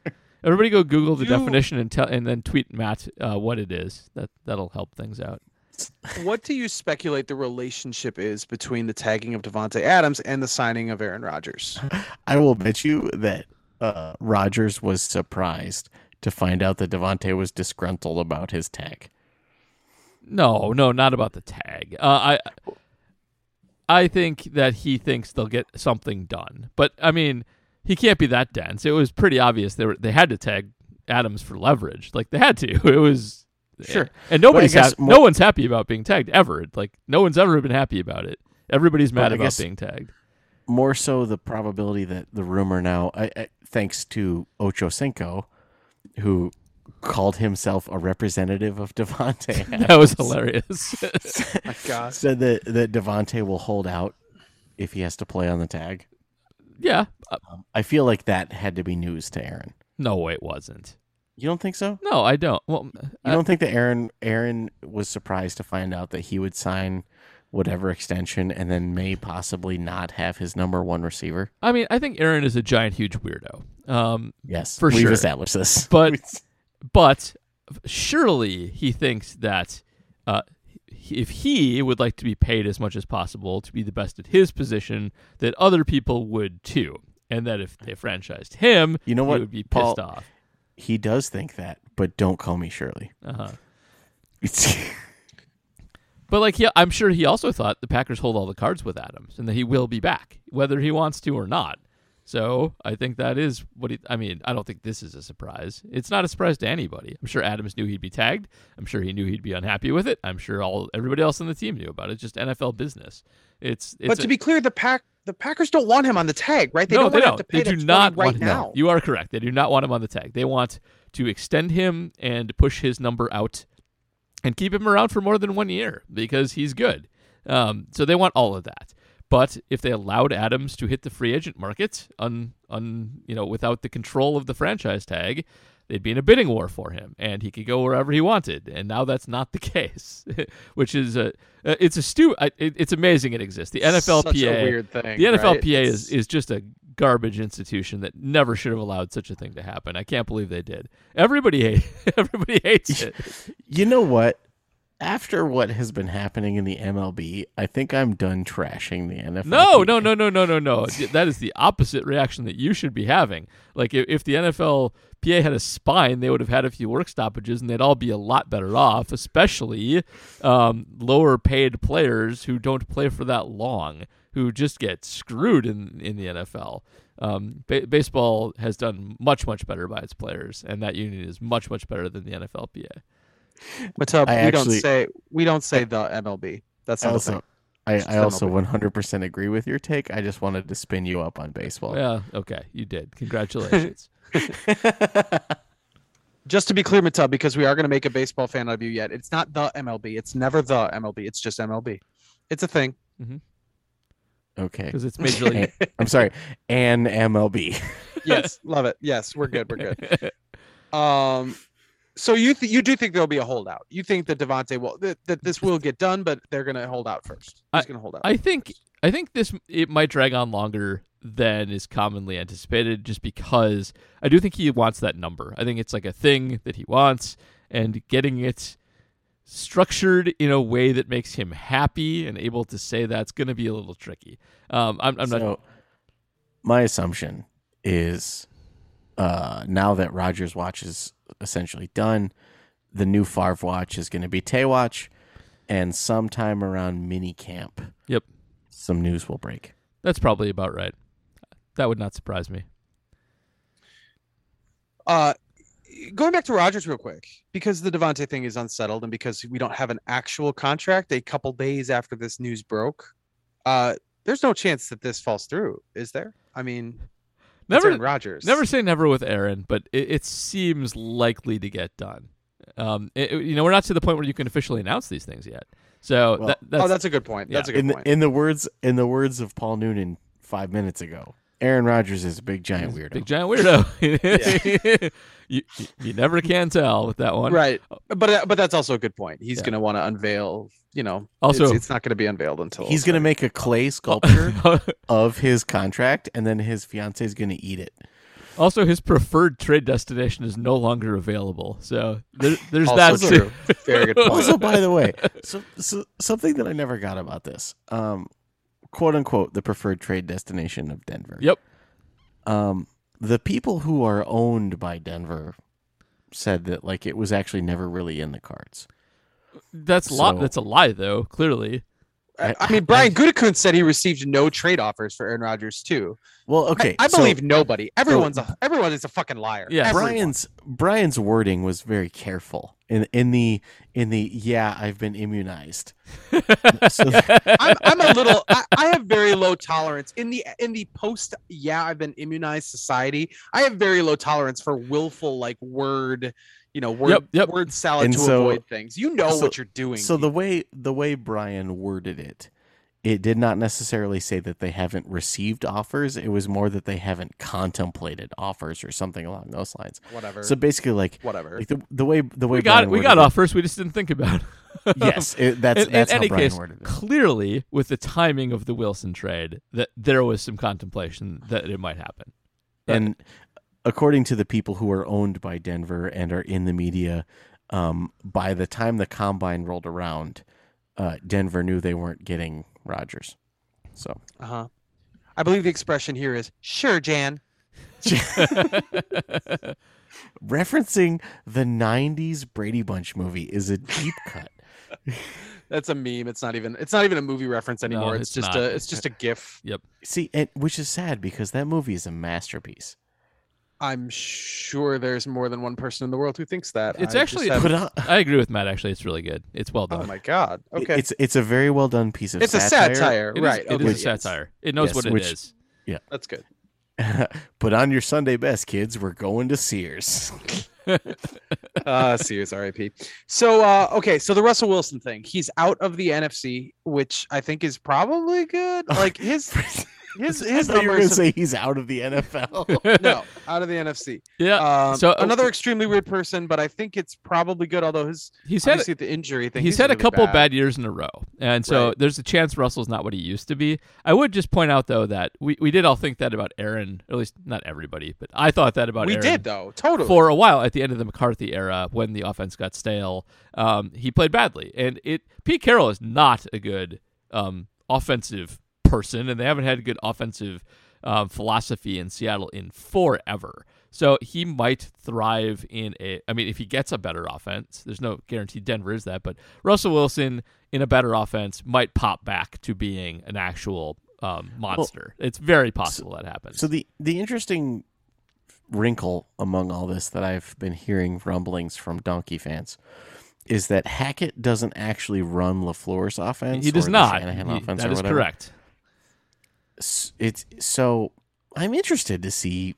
C: Everybody go Google the
D: You-
C: definition and tell, and then tweet Matt uh, what it is. That that'll help things out.
D: What do you speculate the relationship is between the tagging of Davante Adams and the signing of Aaron Rodgers?
E: I will bet you that uh, Rodgers was surprised to find out that Davante was disgruntled about his tag.
C: No, no, not about the tag. Uh, I I think that he thinks they'll get something done, but I mean, he can't be that dense. It was pretty obvious they were they had to tag Adams for leverage. Like they had to. It was
E: Sure.
C: and nobody's
E: guess more-
C: no one's happy about being tagged ever. Like no one's ever been happy about it. Everybody's mad
E: I
C: about
E: guess-
C: being tagged.
E: More so, the probability that the rumor now, I, I, thanks to Ocho Cinco, who called himself a representative of Davante.
C: That was hilarious.
D: My God.
E: said that that Davante will hold out if he has to play on the tag.
C: Yeah. Uh,
E: I feel like that had to be news to Aaron.
C: no, it wasn't.
E: You don't think so?
C: No, I don't. Well,
E: You
C: I-
E: don't think that Aaron Aaron was surprised to find out that he would sign whatever extension and then may possibly not have his number one receiver?
C: I mean, I think Aaron is a giant, huge weirdo. Um,
E: Yes,
C: For
E: we've
C: sure.
E: established this.
C: But but surely he thinks that uh, if he would like to be paid as much as possible to be the best at his position, that other people would too, and that if they franchised him,
E: You know
C: he
E: what,
C: would be
E: Paul?
C: pissed off.
E: he does think that, but don't call me Shirley.
C: Uh-huh.
E: It's,
C: But like, yeah, I'm sure he also thought the Packers hold all the cards with Adams, and that he will be back, whether he wants to or not. So I think that is what he. I mean, I don't think this is a surprise. It's not a surprise to anybody. I'm sure Adams knew he'd be tagged. I'm sure he knew he'd be unhappy with it. I'm sure all everybody else on the team knew about it. It's just NFL business. It's. it's
D: But
C: a-
D: to be clear, the pack the Packers don't want him on the tag, right? They
C: no,
D: don't
C: they don't.
D: have to pay
C: They do not
D: right
C: want
D: now.
C: You are correct. They do not want him on the tag. They want to extend him and push his number out and keep him around for more than one year because he's good. Um, so they want all of that. But if they allowed Adams to hit the free agent market un, un, you know, without the control of the franchise tag, they'd be in a bidding war for him, and he could go wherever he wanted. And now that's not the case, which is a, uh, it's a stu. It, it's amazing it exists. The NFLPA,
D: Such a weird thing.
C: the? NFLPA
D: It's-
C: is, is just a garbage institution that never should have allowed such a thing to happen. I can't believe they did. Everybody hate, everybody hates it.
E: you know what? After what has been happening in the MLB, I think I'm done trashing the NFL.
C: No, no, no, no, no, no, no. That is the opposite reaction that you should be having. Like if, if the NFLPA had a spine, they would have had a few work stoppages, and they'd all be a lot better off. Especially um, lower paid players who don't play for that long, who just get screwed in in the NFL. Um, ba- baseball has done much much better by its players, and that union is much much better than the NFLPA.
D: But uh,
E: I
D: we don't say we don't say the MLB. That's not a
E: also,
D: thing.
E: I, I also
D: MLB.
E: 100% agree with your take. I just wanted to spin you up on baseball.
C: Yeah, okay, you did. Congratulations.
D: Just to be clear, Matub, because we are going to make a baseball fan of you yet. It's not the MLB. It's never the MLB. It's just MLB. It's a thing.
E: Okay.
C: Because it's Major League.
E: I'm sorry. And MLB.
D: Yes, love it. Yes, we're good. We're good. Um, so you th- you do think there'll be a holdout? You think that Davante will that, that this will get done, but they're going to hold out first. He's going to hold out.
C: I think I think this it might drag on longer than is commonly anticipated, just because I do think he wants that number. I think it's like a thing that he wants, and getting it structured in a way that makes him happy and able to say that's going to be a little tricky. Um, I'm, I'm not.
E: my assumption is uh, now that Rodgers watch is essentially done, the new Favre watch is going to be Tay watch, and sometime around mini camp,
C: Yep,
E: some news will break.
C: that's probably about right. That would not surprise me.
D: Uh, going back to Rodgers real quick, because the Davante thing is unsettled, and because we don't have an actual contract, a couple days after this news broke, uh, there's no chance that this falls through, is there? I mean, it's
C: Never,
D: Aaron Rodgers.
C: Never say never with Aaron, but it, it seems likely to get done. Um, it- it- you know, we're not to the point where you can officially announce these things yet. So
E: Well-
C: that, that's,
D: oh, that's a good point.
C: yeah.
D: That's a good
E: In the,
D: point.
E: in the words in the words of Paul Noonan five minutes ago, Aaron Rodgers is a big giant weirdo.
C: Big giant weirdo. you, you you never can tell with that one.
D: Right, but uh, but that's also a good point. He's
E: Yeah.
D: going to want to unveil. You know,
C: Also-
D: it's, it's not going to be unveiled until
E: He's gonna make a clay sculpture of his contract, and then his fiance is gonna eat it.
C: Also, his preferred trade destination is no longer available. So there, there's
D: Also
C: that
D: true.
C: too.
D: Very good point.
E: Also, by the way, so, so something that I never got about this, um, quote unquote, the preferred trade destination of Denver.
C: Yep.
E: Um, the people who are owned by Denver said that like it was actually never really in the cards.
C: That's a lot. That's a lie, though. Clearly,
D: I, I mean, Brian Gutekunst said he received no trade offers for Aaron Rodgers too.
E: Well, okay,
D: I,
E: so
D: believe nobody. Everyone's a everyone is a fucking liar.
C: Yeah.
D: Everyone.
E: Brian's Brian's wording was very careful in in the in the yeah I've been immunized. so,
D: I'm, I'm a little. I, I have very low tolerance in the in the post. Yeah, I've been immunized society. I have very low tolerance for willful like word. You know, word
C: Yep, yep.
D: word salad
E: And
D: to
E: so-
D: avoid things. You know
E: so-
D: what you're doing.
E: so the way the way Brian worded it, it did not necessarily say that they haven't received offers. It was more that they haven't contemplated offers or something along those lines.
D: whatever.
E: So basically, like
D: whatever.
E: like the, the way the way
C: we got
E: Brian
C: we got
E: worded
C: offers. We just didn't think about.
E: it- Yes, it, that's
C: in,
E: that's
C: in
E: how
C: any
E: Brian
C: case,
E: worded it.
C: clearly with the timing of the Wilson trade, that there was some contemplation that it might happen.
E: And according to the people who are owned by Denver and are in the media, um, by the time the combine rolled around, uh, Denver knew they weren't getting Rodgers. So
D: Uh huh. I believe the expression here is "Sure, Jan."
E: referencing the '90s Brady Bunch movie is a deep cut.
D: That's a meme. It's not even. It's not even a movie reference anymore. it's,
C: it's
D: just
C: not.
D: a. It's just a GIF. Yep.
E: See, and which is sad because that movie is a masterpiece.
D: I'm sure there's more than one person in the world who thinks that.
C: It's
D: I
C: actually-
D: haven't-
E: But uh,
C: I agree with Matt. Actually, it's really good. It's well done.
D: Oh my god. Okay.
E: it's it's a very well done piece of
D: It's a
E: satire.
D: satire,
C: It is-
D: right?
C: It
D: okay,
C: is a satire. It knows
E: Yes,
C: what it
E: which-
C: is.
D: That's good.
E: Put on your Sunday best, kids. We're going to Sears.
D: Uh, Sears, RIP. So, uh, okay, so the Russell Wilson thing, he's out of the NFC, which I think is probably good. Like his his
E: I
D: his
E: thought you were going to say he's out of the NFL.
D: no, out of the NFC.
C: Yeah.
D: Um,
C: so
D: another extremely weird person, but I think it's probably good. Although his
C: he's had
D: the injury thing,
C: he's had a couple
D: bad.
C: bad years in a row, and so
D: Right.
C: there's a chance Russell's not what he used to be. I would just point out though that we, we did all think that about Aaron, at least not everybody, but I thought that about
D: We
C: Aaron
D: did though, totally.
C: for a while at the end of the McCarthy era when the offense got stale. Um, he played badly, and it Pete Carroll is not a good um, offensive person, and they haven't had a good offensive um, philosophy in Seattle in forever. So he might thrive in a. I mean, if he gets a better offense, there's no guarantee Denver is that, but Russell Wilson in a better offense might pop back to being an actual um, monster. it's very possible that happens.
E: So the the interesting wrinkle among all this that I've been hearing rumblings from Donkey fans is that Hackett doesn't actually run LaFleur's offense.
C: he does not. He-
E: offense
C: that is correct.
E: It's so I'm interested to see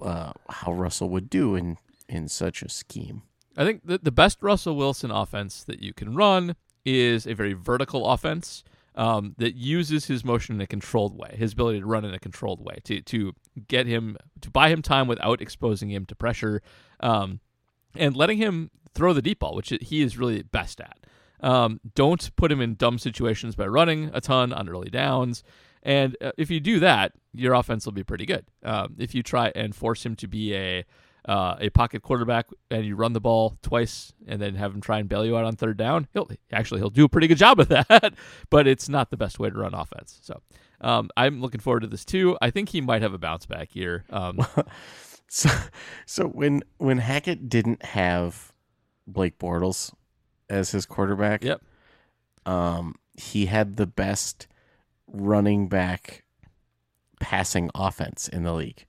E: uh, how Russell would do in in such a scheme.
C: I think the, the best Russell Wilson offense that you can run is a very vertical offense um, that uses his motion in a controlled way, his ability to run in a controlled way, to to get him to buy him time without exposing him to pressure, um, and letting him throw the deep ball, which he is really best at. Um, don't put him in dumb situations by running a ton on early downs. And uh, if you do that, your offense will be pretty good. Um, if you try and force him to be a uh, a pocket quarterback and you run the ball twice and then have him try and bail you out on third down, he'll actually he'll do a pretty good job of that. but it's not the best way to run offense. So um, I'm looking forward to this too. I think he might have a bounce back year. Um,
E: So so when when Hackett didn't have Blake Bortles as his quarterback,
C: Yep.
E: um, he had the best running back passing offense in the league.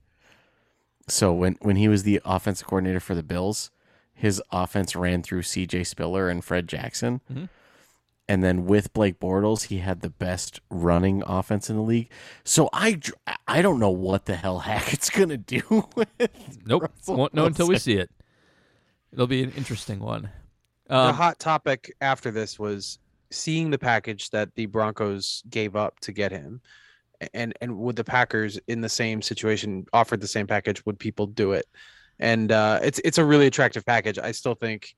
E: So when when he was the offensive coordinator for the Bills, his offense ran through C.J. Spiller and Fred Jackson.
C: Mhm.
E: And then with Blake Bortles, he had the best running offense in the league. So I, I don't know what the hell Hackett's gonna do with
C: nope,
E: Russell
C: won't know until we see it. It'll be an interesting one.
D: The
C: Um,
D: hot topic after this was seeing the package that the Broncos gave up to get him, and and would the Packers in the same situation offered the same package, would people do it? And uh, it's it's a really attractive package. I still think,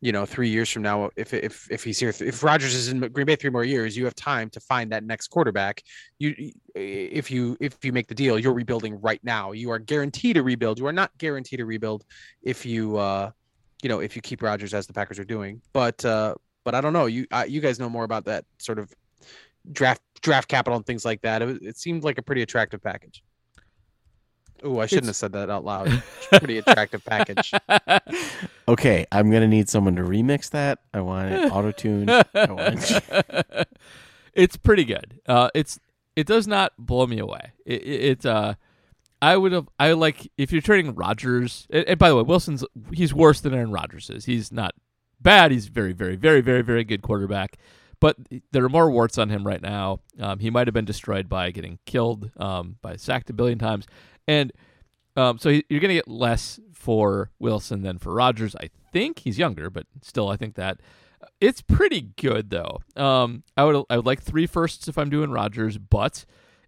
D: you know, three years from now, if if if he's here, if Rodgers is in Green Bay three more years, you have time to find that next quarterback. You if you if you make the deal, you're rebuilding right now. You are guaranteed to rebuild. You are not guaranteed to rebuild if you uh, you know, if you keep Rodgers as the Packers are doing. But uh, but I don't know. You uh, you guys know more about that sort of draft draft capital and things like that. It, it seemed like a pretty attractive package. Oh, I shouldn't
C: It's-
D: have said that out loud. pretty attractive package.
E: Okay, I'm gonna need someone to remix that. I want it auto tuned. Want
C: it's pretty good. Uh, it's it does not blow me away. It, it, it uh, I would have I like if you're trading Rodgers. And, and by the way, Wilson's he's worse than Aaron Rodgers is. He's not bad. He's very very very very very good quarterback. But there are more warts on him right now. Um, he might have been destroyed by getting killed, um, by sacked a billion times, and um, so he, you're going to get less for Wilson than for Rodgers. I think he's younger, but still, I think that it's pretty good though. Um, I would I would like three firsts if I'm doing Rodgers, but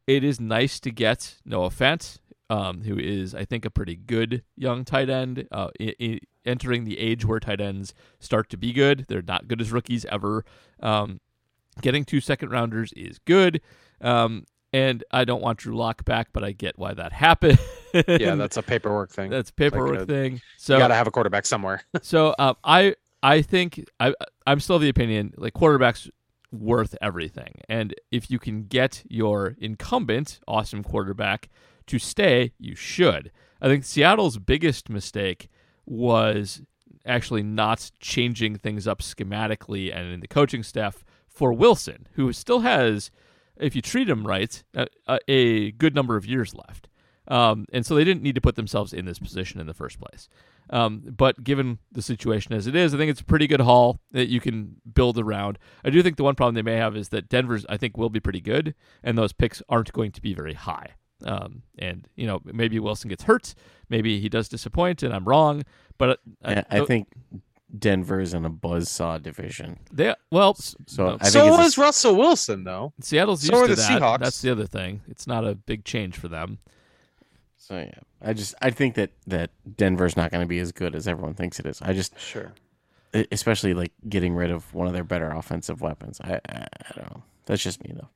C: it is nice to get Noah Fant, um, who is I think a pretty good young tight end, uh, i- i- entering the age where tight ends start to be good. They're not good as rookies ever. Um, getting two second rounders is good. Um, and I don't want Drew Lock back, but I get why that happened.
D: Yeah, that's a paperwork thing.
C: that's a paperwork
D: a-
C: thing. So
D: you got to have a quarterback somewhere.
C: so um, I I think I I'm still of the opinion like quarterbacks worth everything, and if you can get your incumbent awesome quarterback to stay, you should. I think Seattle's biggest mistake was actually not changing things up schematically and in the coaching staff for Wilson, who still has, if you treat him right, a, a- good number of years left. Um, and so they didn't need to put themselves in this position in the first place. Um, but given the situation as it is, I think it's a pretty good haul that you can build around. I do think the one problem they may have is that Denver's, I think, will be pretty good, and those picks aren't going to be very high. Um, and you know, maybe Wilson gets hurt, maybe he does disappoint, and I'm wrong. But uh,
E: Yeah, I think Denver's in a buzzsaw division.
C: they well,
E: So
C: no,
E: I think
D: so
E: it's a
D: was Russell Wilson, though.
C: Seattle's
D: so
C: used
D: are
C: to
D: the
C: that.
D: Seahawks.
C: That's the other thing. It's not a big change for them.
E: So yeah, I just I think that that Denver's not going to be as good as everyone thinks it is. I just
D: Sure.
E: especially like getting rid of one of their better offensive weapons. I I, I don't know. That's just me though.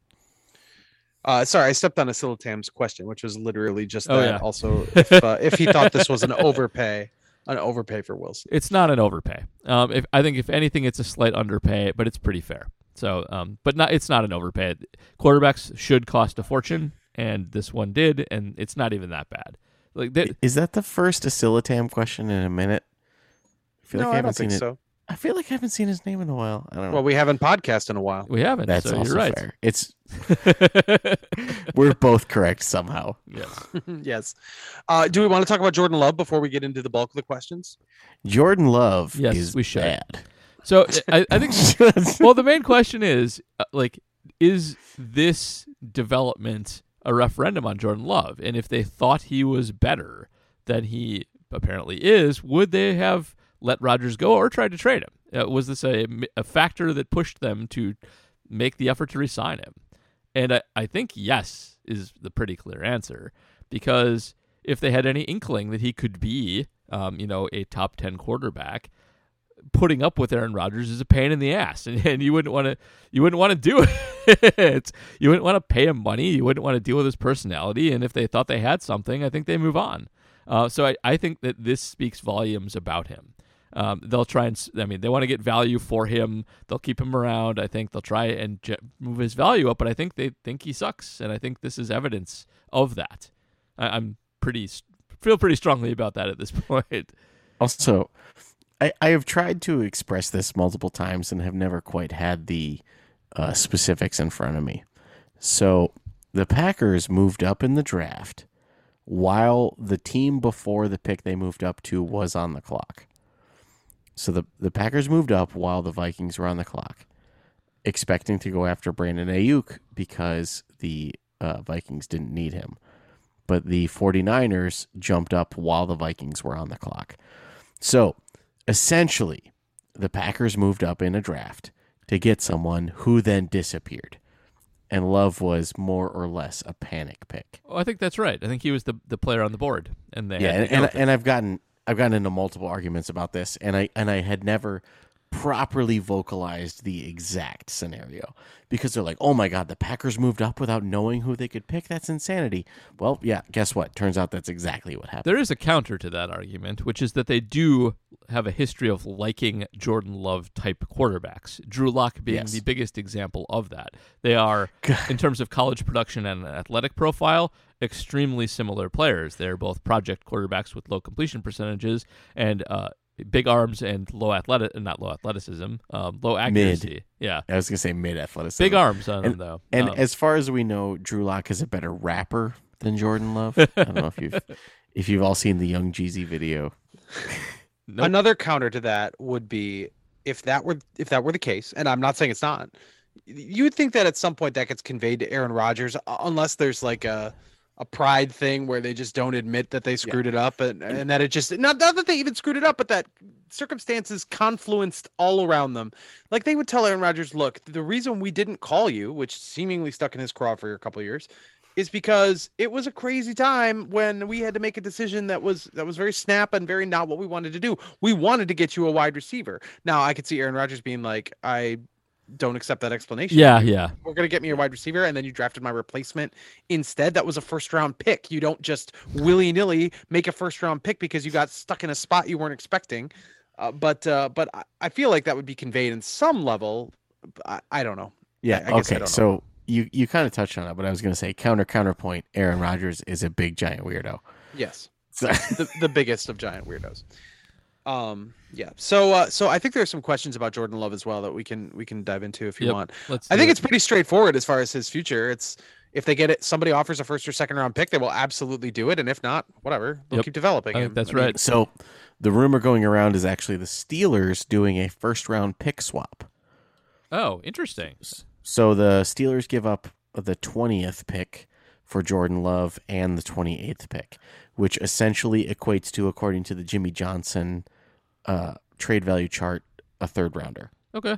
D: Uh, sorry, I stepped on Asilitam's question, which was literally just
C: Oh,
D: that.
C: yeah.
D: Also, if, uh, if he thought this was an overpay, an overpay for Wilson.
C: It's not an overpay. Um, if I think if anything, it's a slight underpay, but it's pretty fair. So, um, but not it's not an overpay. Quarterbacks should cost a fortune, and this one did, and it's not even that bad. Like they,
E: Is that the first Asilitam question in a minute? I feel
D: No,
E: like I
D: I
E: haven't
D: don't think
E: seen it.
D: so.
E: I feel like I haven't seen his name in a while. I don't know.
D: Well, we haven't podcast in a while.
C: we haven't.
E: That's
C: so
E: also
C: you're right.
E: fair. It's we're both correct somehow.
C: yes.
D: yes. Uh, do we want to talk about Jordan Love before we get into the bulk of the questions?
E: Jordan Love
C: Yes,
E: is
C: we should.
E: bad.
C: So I, I think well, the main question is uh, like, is this development a referendum on Jordan Love? And if they thought he was better than he apparently is, would they have let Rodgers go or tried to trade him? Uh, was this a, a factor that pushed them to make the effort to resign him? And I, I think yes is the pretty clear answer because if they had any inkling that he could be, um, you know, a top 10 quarterback, putting up with Aaron Rodgers is a pain in the ass, and, and you wouldn't want to you wouldn't want to do it. you wouldn't want to pay him money. You wouldn't want to deal with his personality. And if they thought they had something, I think they move on. Uh, so I, I think that this speaks volumes about him. Um, they'll try and I mean they want to get value for him. They'll keep him around. I think they'll try and j- move his value up, but I think they think he sucks, and I think this is evidence of that. I, I'm pretty feel pretty strongly about that at this point.
E: Also, I, I have tried to express this multiple times and have never quite had the uh, specifics in front of me. So the Packers moved up in the draft while the team before the pick they moved up to was on the clock. So the, the Packers moved up while the Vikings were on the clock, expecting to go after Brandon Aiyuk because the uh, Vikings didn't need him. But the 49ers jumped up while the Vikings were on the clock. So essentially, the Packers moved up in a draft to get someone who then disappeared. and Love was more or less a panic pick.
C: Oh, I think that's right. I think he was the the player on the board, and they
E: yeah, and, and, and I've gotten I've gotten into multiple arguments about this, and I and I had never properly vocalized the exact scenario because they're like, "Oh my God, the Packers moved up without knowing who they could pick. That's insanity." Well, yeah, guess what? Turns out that's exactly what happened.
C: There is a counter to that argument, which is that they do have a history of liking Jordan Love type quarterbacks. Drew Lock being
E: Yes.
C: the biggest example of that. They are, in terms of college production and athletic profile, extremely similar players. They're both project quarterbacks with low completion percentages and uh, big arms and low athletic, not low athleticism, um, low accuracy. Yeah,
E: I was gonna say mid athleticism.
C: big arms on them
E: and,
C: though.
E: And
C: Um,
E: as far as we know, Drew Lock is a better rapper than Jordan Love. I don't know if you've if you've all seen the Young Jeezy video.
C: nope.
D: Another counter to that would be if that were if that were the case, and I'm not saying it's not. You would think that at some point that gets conveyed to Aaron Rodgers, uh, unless there's like a a pride thing where they just don't admit that they screwed it up, and and that it just not, not that they even screwed it up, but that circumstances confluenced all around them. Like they would tell Aaron Rodgers, "Look, the reason we didn't call you, which seemingly stuck in his craw for a couple of years." is because it was a crazy time when we had to make a decision that was that was very snap and very not what we wanted to do. We wanted to get you a wide receiver. Now I could see Aaron Rodgers being like, I don't accept that explanation.
C: yeah, yeah.
D: We're gonna get me a wide receiver, and then you drafted my replacement instead. That was a first round pick. You don't just willy nilly make a first round pick because you got stuck in a spot you weren't expecting. Uh, but uh, but I- I feel like that would be conveyed in some level. I, I don't know.
E: Yeah.
D: I guess I
E: okay.
D: don't know.
E: So you you kind of touched on it, but I was gonna say counter counterpoint. Aaron Rodgers is a big giant weirdo.
D: Yes.
E: So,
D: the, the biggest of giant weirdos. Um, yeah. So, uh, so I think there are some questions about Jordan Love as well that we can we can dive into if you
C: Yep.
D: want.
C: Let's.
D: I think
C: it.
D: it's pretty straightforward as far as his future. It's if they get it, somebody offers a first or second round pick, they will absolutely do it, and if not, whatever, they'll
C: Yep.
D: keep developing.
C: I
D: him.
C: that's
D: mean,
C: right.
E: so the rumor going around is actually the Steelers doing a first round pick swap.
C: Oh, interesting.
E: So the Steelers give up the 20th pick for Jordan Love and the 28th pick, which essentially equates to, according to the Jimmy Johnson uh, trade value chart, a third rounder.
C: Okay,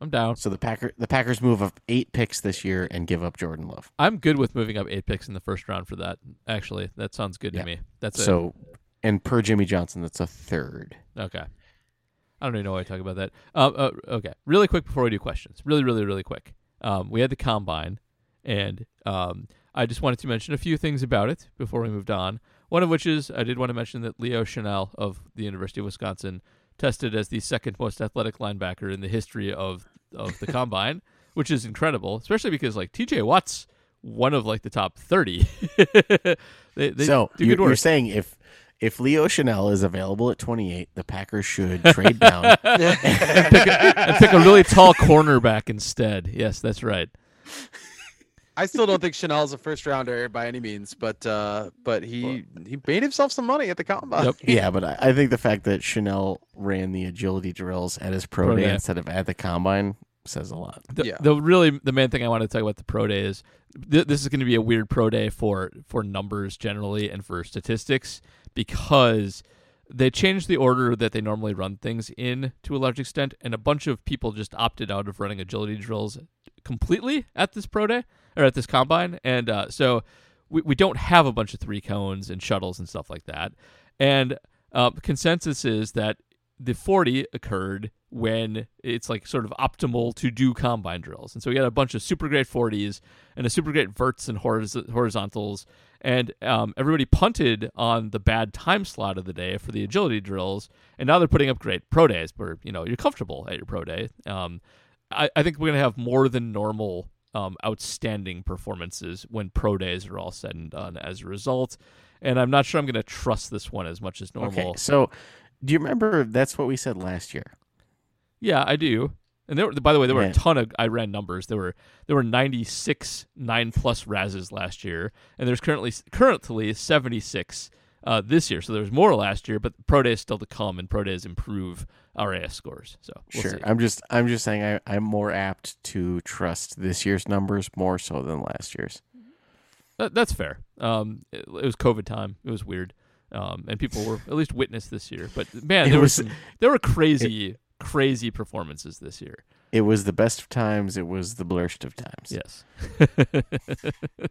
C: I'm down.
E: So the Packer the Packers move up eight picks this year and give up Jordan Love.
C: I'm good with moving up eight picks in the first round for that. Actually, that sounds good
E: Yeah.
C: to me. That's it.
E: So, and per Jimmy Johnson, that's a third.
C: Okay. I don't even know why I talk about that. Um, uh, okay, really quick before we do questions. Really, really, really quick. Um, we had the combine, and um, I just wanted to mention a few things about it before we moved on. One of which is I did want to mention that Leo Chenal of the University of Wisconsin tested as the second most athletic linebacker in the history of of the combine, which is incredible, especially because like T.J. Watt's one of like the top thirty. they, they
E: so
C: do
E: you, you're saying if if Leo Chenal is available at 28, the Packers should trade down.
C: and pick a really tall cornerback instead. Yes, that's right.
D: I still don't think Chenal's a first rounder by any means, but uh, but he he made himself some money at the combine.
C: Yep.
E: yeah, but I, I think the fact that Chenal ran the agility drills at his pro,
C: Pro
E: day,
C: day.
E: instead of at the combine says a lot.
C: The,
D: Yeah.
C: the really the main thing I want to talk about the pro day is th- this is going to be a weird pro day for for numbers generally and for statistics because they changed the order that they normally run things in to a large extent, and a bunch of people just opted out of running agility drills completely at this pro day or at this combine, and uh, so we we don't have a bunch of three cones and shuttles and stuff like that, and uh, consensus is that the 40 occurred when it's like sort of optimal to do combine drills. And so we had a bunch of super great 40s and a super great verts and horiz- horizontals. And um, everybody punted on the bad time slot of the day for the agility drills. And now they're putting up great pro days where, you know, you're comfortable at your pro day. Um, I, I think we're going to have more than normal um, outstanding performances when pro days are all said and done as a result. And I'm not sure I'm going to trust this one as much as normal.
E: Okay, so do you remember that's what we said last year?
C: Yeah, I do. And there, were, by the way, there were
E: Yeah.
C: a ton of I ran numbers. There were there were 96 nine plus Razes last year, and there's currently currently 76 uh, this year. So there was more last year, but pro days still to come, and pro days improve our AS scores. So we'll
E: sure.
C: see.
E: I'm just I'm just saying I, I'm more apt to trust this year's numbers more so than last year's.
C: That, that's fair. Um, it, it was COVID time. It was weird, um, and people were at least witness this year. But man,
E: It
C: there
E: was-
C: some, there were crazy crazy performances this year.
E: It was the best of times. It was the blurst of times.
C: Yes.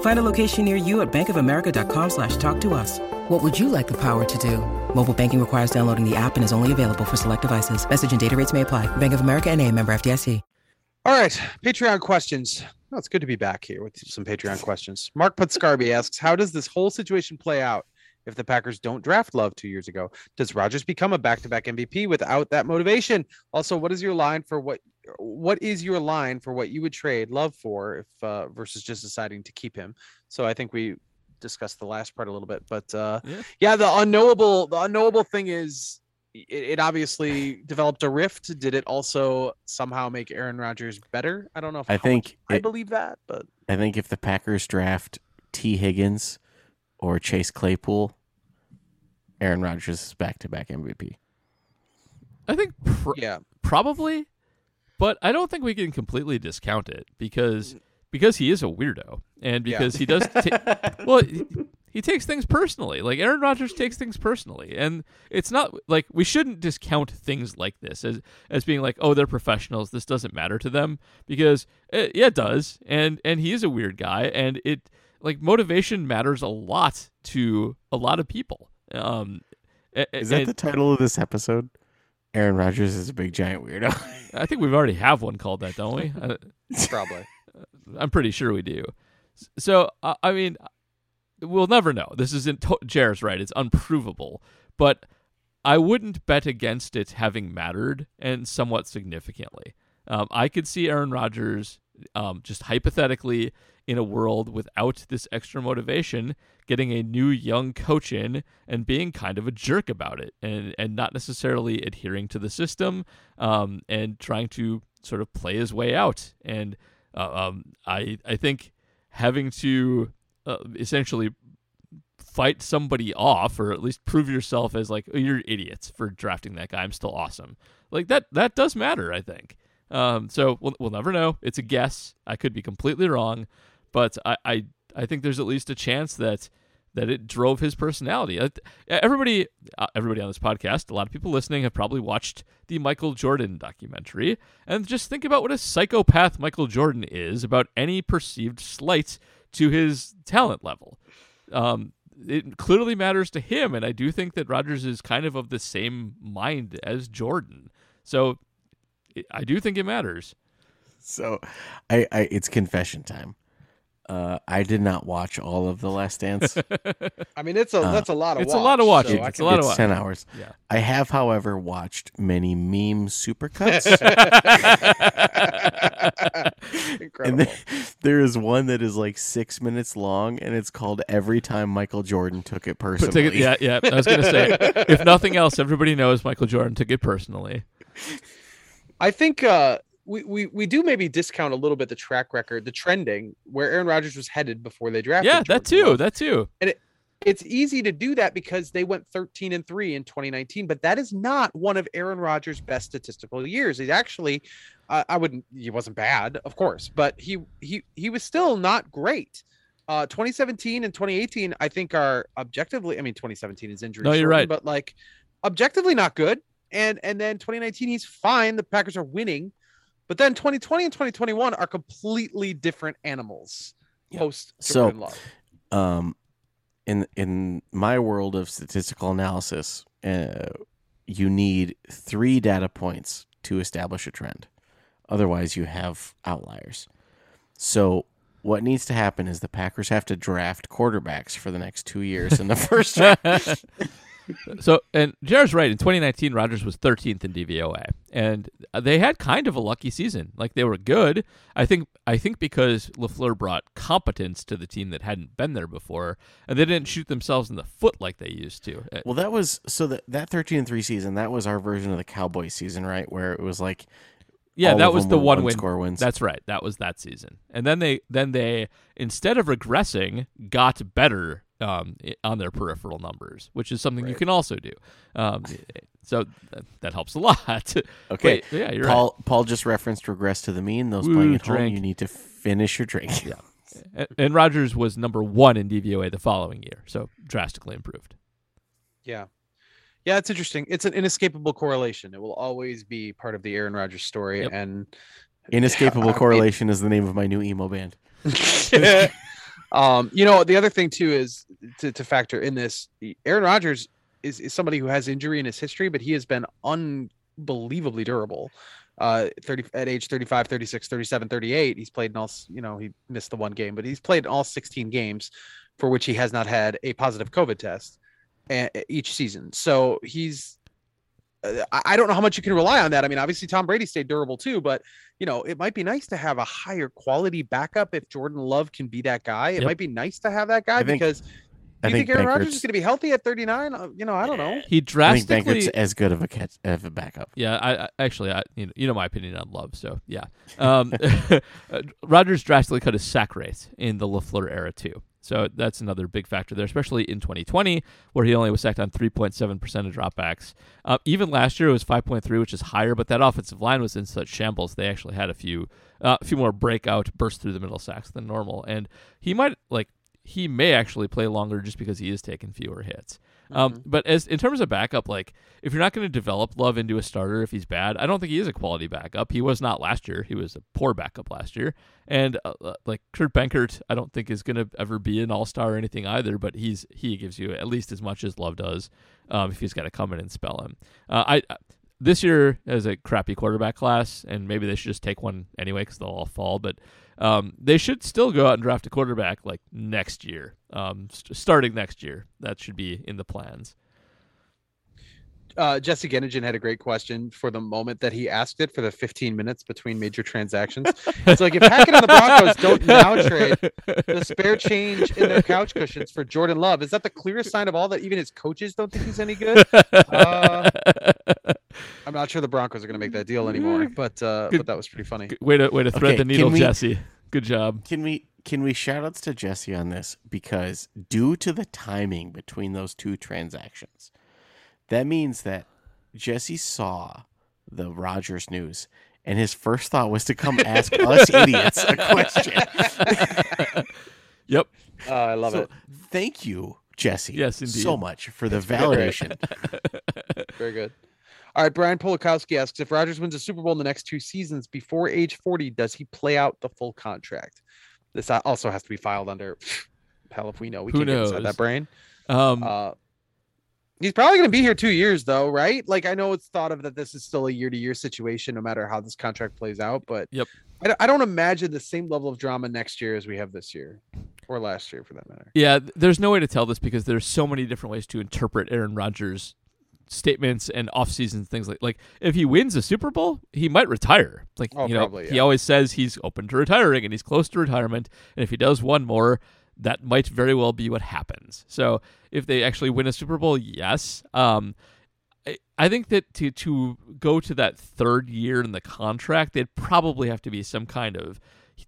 F: Find a location near you at bankofamerica.com slash talk to us. What would you like the power to do? Mobile banking requires downloading the app and is only available for select devices. Message and data rates may apply. Bank of America and a member FDIC.
D: All right, Patreon questions. Oh, it's good to be back here with some Patreon questions. Mark Putscarby asks, "How does this whole situation play out if the Packers don't draft Love two years ago? Does Rodgers become a back-to-back MVP without that motivation? Also, what is your line for what? What is your line for what you would trade Love for if uh, versus just deciding to keep him? So I think we discussed the last part a little bit, but uh,
C: Yeah.
D: yeah, the unknowable, the unknowable thing is it, it obviously developed a rift. Did it also somehow make Aaron Rodgers better? I don't know if
E: I
D: how much
E: think
D: I believe that, but
E: I think if the Packers draft Tee Higgins or Chase Claypool, Aaron Rodgers is back to back MVP.
C: I think pr-
D: yeah,
C: probably, but I don't think we can completely discount it because because he is a weirdo and
D: Yeah.
C: because he does ta- well he, he takes things personally. Like Aaron Rodgers takes things personally, and it's not like we shouldn't discount things like this as as being like oh they're professionals. This doesn't matter to them because it, yeah it does, and and he is a weird guy, and it like motivation matters a lot to a lot of people. Um, a- a-
E: Is that
C: and-
E: the title of this episode? Aaron Rodgers is a big giant weirdo.
C: I think we've already have one called that, don't we? I,
D: probably.
C: I'm pretty sure we do. So uh, I mean, we'll never know. This isn't. To- Jared's right. It's unprovable, but I wouldn't bet against it having mattered and somewhat significantly. Um, I could see Aaron Rodgers, um, just hypothetically, in a world without this extra motivation, getting a new young coach in and being kind of a jerk about it, and and not necessarily adhering to the system, um, and trying to sort of play his way out. And uh, um, I I think having to uh, essentially fight somebody off or at least prove yourself as like oh, you're idiots for drafting that guy. I'm still awesome. Like that that does matter i think um, so we'll, we'll never know it's a guess i could be completely wrong but i i, I think there's at least a chance that that it drove his personality. Everybody, uh, everybody on this podcast, a lot of people listening have probably watched the Michael Jordan documentary, and just think about what a psychopath Michael Jordan is about any perceived slight to his talent level. Um, it clearly matters to him, and I do think that Rodgers is kind of of the same mind as Jordan. So I do think it matters.
E: so, I, I it's confession time. Uh, I did not watch all of The Last Dance.
D: I mean, it's a
E: Uh,
D: that's a lot of
C: it's a lot of
D: watch,
C: watching.
D: so I
C: It's a
D: can-
C: lot of
E: it's
C: wa-
E: ten hours.
C: Yeah.
E: I have, however, watched many meme supercuts. and
D: Incredible.
E: then, there is one that is like six minutes long, and it's called "Every Time Michael Jordan Took It Personally."
C: take it, yeah, yeah. I was gonna say, if nothing else, everybody knows Michael Jordan took it personally.
D: I think uh, we, we we do maybe discount a little bit the track record, the trending where Aaron Rodgers was headed before they drafted.
C: Yeah, that too.
D: Love.
C: That too.
D: and it's easy to do that because they went 13 and 3 in 2019 but that is not one of aaron rodgers best statistical years he's actually uh, i wouldn't he wasn't bad of course but he he he was still not great uh 2017 and 2018 i think are objectively i mean 2017 is injury
C: No, you're right.
D: but like objectively not good and and then 2019 he's fine. The packers are winning. But then 2020 and 2021 are completely different animals
E: Yeah.
D: post
E: So-
D: Love.
E: um in in my world of statistical analysis uh, you need three data points to establish a trend. Otherwise you have outliers. So what needs to happen is the packers have to draft quarterbacks for the next two years in the first round
C: So, and Jared's right. In 2019, Rodgers was 13th in DVOA, and they had kind of a lucky season. Like they were good. I think. I think because LaFleur brought competence to the team that hadn't been there before, and they didn't shoot themselves in the foot like they used to. Uh,
E: Well, that was so that that thirteen and three season. That was our version of the Cowboys season, right? Where it was like,
C: Yeah, that was the one
E: one
C: win.
E: score wins.
C: That's right. That was that season. And then they then they instead of regressing got better um, on their peripheral numbers, which is something you can also do. Um, so that, that helps a lot.
E: okay.
C: Wait, yeah, you're
E: Paul Paul just referenced regress to the mean. Those
C: Woo,
E: playing at home, you need to finish your drink.
C: Yeah. And, and Rodgers was number one in DVOA the following year, so drastically improved.
D: Yeah. Yeah, it's interesting. It's an inescapable correlation. It will always be part of the Aaron Rodgers story.
C: Yep.
D: And
E: Inescapable
D: I mean-
E: correlation is the name of my new emo band.
D: Um, you know, the other thing too is to, to factor in this. Aaron Rodgers is, is somebody who has injury in his history, but he has been unbelievably durable. Uh, 30 at age 35, 36, 37, 38. He's played in all, you know, he missed the one game, but he's played in all 16 games for which he has not had a positive COVID test uh, each season. So he's, I I don't know how much you can rely on that. I mean, obviously Tom Brady stayed durable too, but you know, it might be nice to have a higher quality backup if Jordan Love can be that guy. It
C: Yep.
D: might be nice to have that guy
E: I think-
D: because
E: I
D: do you think,
E: think
D: Aaron Rodgers is going to be healthy at 39? Uh, You know, I don't know.
C: He
E: I think
C: drastically
E: Benkert's as good of a catch of a backup.
C: Yeah, I, I actually, I, you know, you know my opinion on Love, so yeah. Um, Rodgers drastically cut his sack rate in the LaFleur era too, so that's another big factor there, especially in 2020 where he only was sacked on 3.7 percent of dropbacks. Uh, even last year it was 5.3, which is higher, but that offensive line was in such shambles they actually had a few, uh, a few more breakout burst through the middle sacks than normal, and he might like he may actually play longer just because he is taking fewer hits. Um, but as in terms of backup, like if you're not going to develop Love into a starter if he's bad, I don't think he is a quality backup. He was not last year. He was a poor backup last year, and uh, uh, like Kurt Benkert, I don't think is going to ever be an All Star or anything either. But he's he gives you at least as much as Love does um, if he's got to come in and spell him. Uh, I. I this year is a crappy quarterback class, and maybe they should just take one anyway because they'll all fall. But um, they should still go out and draft a quarterback like next year, um, st- starting next year. That should be in the plans.
D: Uh, Jesse Gennigan had a great question for the moment that he asked it for the 15 minutes between major transactions. It's like if Hackett and the Broncos don't now trade the spare change in their couch cushions for Jordan Love, is that the clearest sign of all that even his coaches don't think he's any good? Uh, I'm not sure the Broncos are going to make that deal anymore, but uh,
C: Good-
D: but that was pretty funny.
C: way to way to thread
E: Okay,
C: the needle,
E: we-
C: Jesse. Good job.
E: Can we can we shout outs to Jesse on this because due to the timing between those two transactions, that means that Jesse saw the Rodgers news and his first thought was to come ask us idiots a question.
C: Yep.
D: Uh, I love
E: so
D: it.
E: thank you, Jesse.
C: Yes, indeed.
E: So much for the validation.
D: Very good. All right, Brian Polakowski asks if Rodgers wins a Super Bowl in the next two seasons before age 40, does he play out the full contract? This also has to be filed under hell if we know. We
C: Who
D: can't get inside that brain.
C: Um,
D: Uh, he's probably going to be here two years, though, right? Like I know it's thought of that this is still a year-to-year situation, no matter how this contract plays out. But
C: Yep.
D: I, don't- I don't imagine the same level of drama next year as we have this year, or last year, for that matter.
C: yeah, there's no way to tell this because there's so many different ways to interpret Aaron Rodgers' statements and off-season things like like if he wins a Super Bowl, he might retire. Like
D: Oh,
C: you know,
D: probably,
C: he always says he's open to retiring and he's close to retirement. And if he does one more, that might very well be what happens. So if they actually win a Super Bowl, yes. Um, I- I think that to to go to that third year in the contract, they'd probably have to be some kind of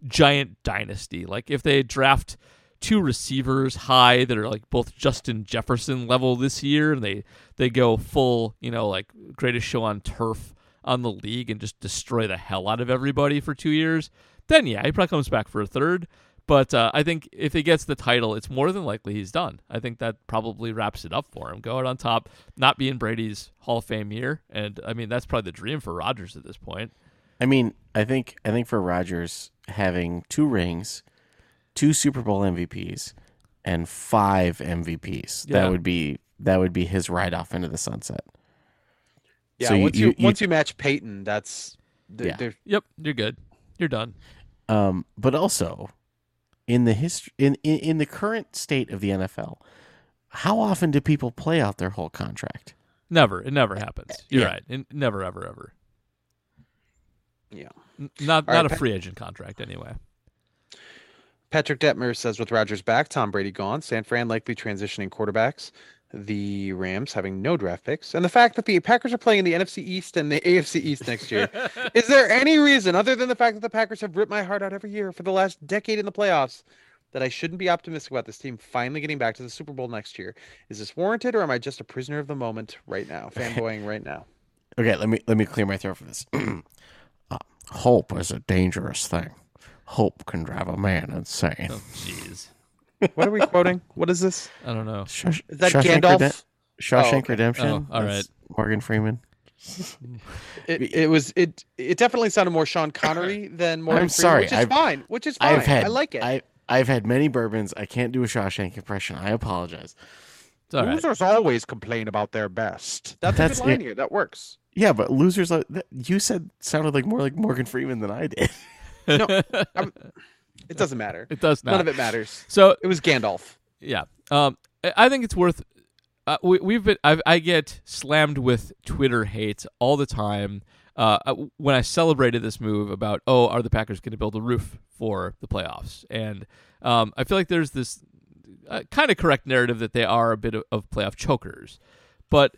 C: giant dynasty. Like if they draft two receivers high that are like both Justin Jefferson level this year, and they they go full, you know, like greatest show on turf on the league and just destroy the hell out of everybody for two years, then yeah, he probably comes back for a third. But uh, I think if he gets the title, it's more than likely he's done. I think that probably wraps it up for him. Go out on top, not be in Brady's Hall of Fame year, and I mean that's probably the dream for Rodgers at this point.
E: I mean, I think I think for Rodgers having two rings, two Super Bowl MVPs, and five MVPs,
C: Yeah.
E: that would be that would be his ride off into the sunset.
D: Yeah,
E: So you-
D: once you,
E: you- you-
D: once you match Peyton, that's th-
E: Yeah.
D: there-
C: Yep, you're good. You're done.
E: Um, but also in the history in, in in the current state of the NFL, how often do people play out their whole contract?
C: Never. It never happens. You're
E: Yeah.
C: right. It, never, ever, ever.
D: Yeah.
C: N- not
D: All
C: not
D: right,
C: a
D: Pat-
C: free agent contract anyway.
D: Patrick Detmer says with Rodgers back, Tom Brady gone, San Fran likely transitioning quarterbacks, the Rams having no draft picks, and the fact that the Packers are playing in the NFC East and the AFC East next year. Is there any reason, other than the fact that the Packers have ripped my heart out every year for the last decade in the playoffs, that I shouldn't be optimistic about this team finally getting back to the Super Bowl next year? Is this warranted, or am I just a prisoner of the moment right now, fanboying right now?
E: Okay, let me let me clear my throat for this. uh, hope is a dangerous thing. Hope can drive a man insane.
C: Oh, jeez.
D: What are we quoting? What is this?
C: I don't know.
E: Shush-
D: Is that
E: Shawshank
D: Gandalf?
E: Rede- oh, Shawshank
D: Oh, okay.
E: Redemption.
C: Oh, all
E: That's Morgan Freeman.
D: It, it was it it definitely sounded more Sean Connery than Morgan
E: I'm
D: Freeman,
E: sorry,
D: which is
E: I've-
D: fine. Which is fine.
E: I've had
D: I like it.
E: I I've had many bourbons. I can't do a Shawshank impression. I apologize.
C: It's all right.
D: Losers always complain about their best. That's,
E: That's
D: a good line
E: it.
D: here. That works.
E: Yeah, but losers. Uh, are, you said sounded like more like Morgan Freeman than I did.
D: No, I'm- it doesn't matter.
C: It does not.
D: None of it matters.
C: So
D: It was Gandalf.
C: yeah, um, I- think it's worth. Uh, we, we've been. I've, I get slammed with Twitter hate all the time. Uh, uh, when I celebrated this move about, oh, are the Packers going to build a roof for the playoffs? And um, I feel like there's this uh, kind of correct narrative that they are a bit of, of playoff chokers, but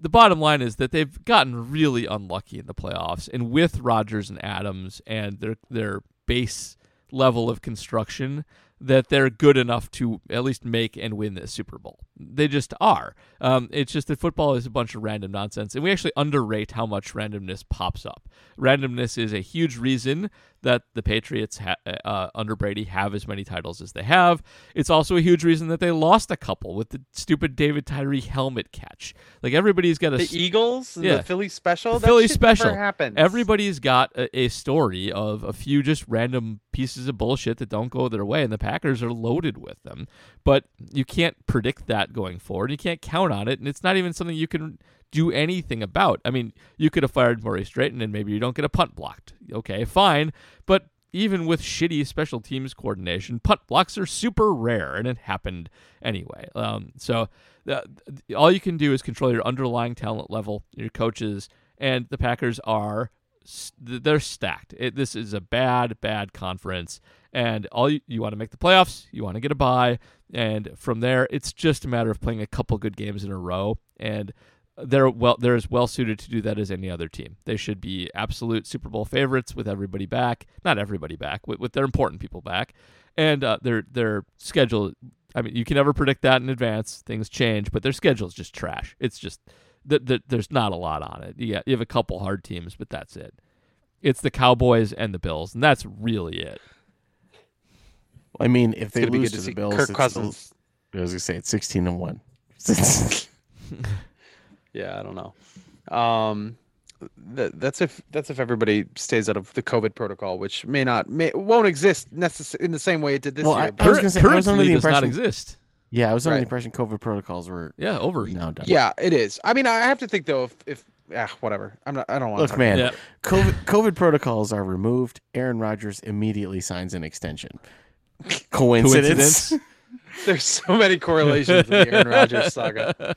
C: the bottom line is that they've gotten really unlucky in the playoffs, and with Rodgers and Adams and their their base level of construction, that they're good enough to at least make and win this Super Bowl. They just are. Um, it's just that football is a bunch of random nonsense, and we actually underrate how much randomness pops up. Randomness is a huge reason that the Patriots ha- uh, under Brady have as many titles as they have. It's also a huge reason that they lost a couple with the stupid David Tyree helmet catch. Like everybody's got a
D: The
C: s-
D: Eagles,
C: yeah.
D: the Philly special.
C: the Philly special.
D: Happens.
C: Everybody's got a, a story of a few just random pieces of bullshit that don't go their way, and the Packers are loaded with them. But you can't predict that going forward. You can't count on it, and it's not even something you can do anything about. I mean, you could have fired Maurice Drayton, and maybe you don't get a punt blocked. Okay, fine, but even with shitty special teams coordination, punt blocks are super rare, and it happened anyway. Um, so uh, all you can do is control your underlying talent level, your coaches, and the Packers are they're stacked. It, this is a bad, bad conference, and all you, you want to make the playoffs, you want to get a bye, and from there, it's just a matter of playing a couple good games in a row, and they're well they're as well suited to do that as any other team. They should be absolute Super Bowl favorites with everybody back, not everybody back, with, with their important people back, and uh, their their schedule. I mean, you can never predict that in advance. Things change, but their schedule is just trash. It's just that th- there's not a lot on it. Yeah, you have a couple hard teams, but that's it. It's the Cowboys and the Bills, and that's really it.
E: I mean, if
D: It's
E: they
D: gonna be
E: lose
D: good
E: to
D: to
E: the
D: see
E: Bills,
D: Kirk
E: it's
D: Cousins.
E: still- I was gonna say it's sixteen and one.
D: Yeah, I don't know. Um, that, that's if that's if everybody stays out of the COVID protocol, which may not may won't exist necessarily in the same way it did this
E: Well,
D: year.
E: I-
D: but-
E: I was gonna say, I was under
C: Currently
E: the
C: does not exist.
E: yeah, I was under
D: Right.
E: the impression COVID protocols were
C: Yeah, over.
E: now done.
D: yeah, it is. I mean, I have to think though, if if ah, whatever. I'm not. I don't want. To.
E: Look, man,
C: Yeah.
E: COVID, COVID protocols are removed. Aaron Rodgers immediately signs an extension. Coincidence?
C: Coincidence?
D: There's so many correlations in the Aaron Rodgers saga.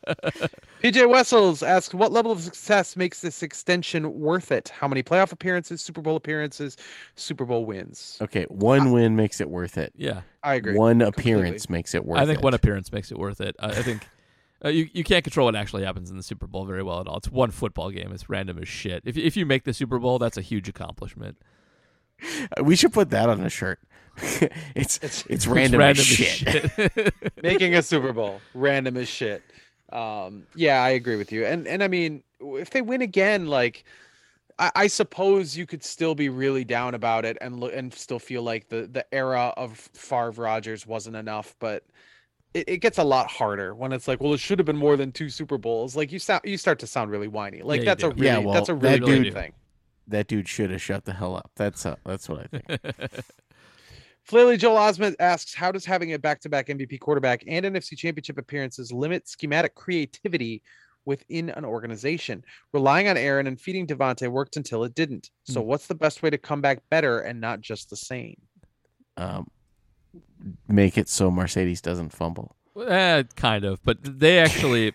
D: PJ Wessels asks, "What level of success makes this extension worth it? How many playoff appearances, Super Bowl appearances, Super Bowl wins?"
E: Okay, one win makes it worth it.
C: Yeah,
D: I agree.
E: One
D: completely.
E: appearance makes it worth it.
C: I think one appearance makes it worth it. I, I think uh, you you can't control what actually happens in the Super Bowl very well at all. It's one football game. It's random as shit. If if you make the Super Bowl, that's a huge accomplishment.
E: we should put that on a shirt. it's
D: It's-
E: it's, random, as
C: as
E: shit.
D: making a Super Bowl random as shit. Um, yeah, I agree with you. And and I mean, if they win again, like I, I suppose you could still be really down about it and look and still feel like the the era of Favre Rodgers wasn't enough, but. It, it gets a lot harder when it's like, well, it should have been more than two Super Bowls. Like you sound, you start to sound really whiny. Like
C: you
D: that's a really,
E: Yeah, well,
D: that's a
E: that
D: really
C: dude-
D: good thing.
E: That dude should have shut the hell up. That's uh, that's what I think.
D: Flaley Joel Osment asks, how does having a back-to-back MVP quarterback and NFC championship appearances limit schematic creativity within an organization? Relying on Aaron and feeding Davante worked until it didn't. So what's the best way to come back better and not just the same?
E: Um, make it so Marcedes doesn't fumble.
C: Eh, kind of, but they actually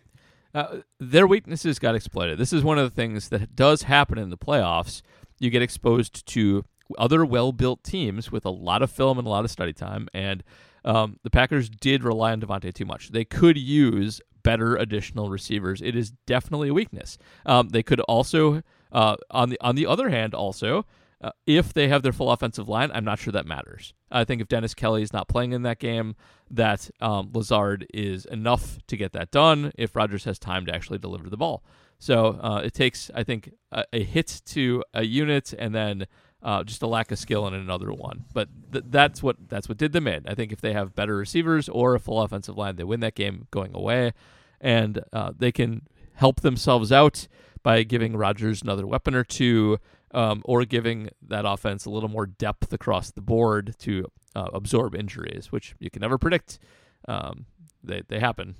C: uh, their weaknesses got exploited. This is one of the things that does happen in the playoffs. You get exposed to other well-built teams with a lot of film and a lot of study time, and um, the Packers did rely on Davante too much. They could use better additional receivers. It is definitely a weakness. Um, they could also, uh, on the on the other hand, also. Uh, if they have their full offensive line, I'm not sure that matters. I think if Dennis Kelly is not playing in that game, that um, Lazard is enough to get that done. If Rodgers has time to actually deliver the ball, so uh, it takes, I think, a, a hit to a unit and then uh, just a lack of skill in another one. But th- that's what that's what did them in. I think if they have better receivers or a full offensive line, they win that game going away, and uh, they can help themselves out by giving Rodgers another weapon or two, um, or giving that offense a little more depth across the board to uh, absorb injuries, which you can never predict. Um, they they happen.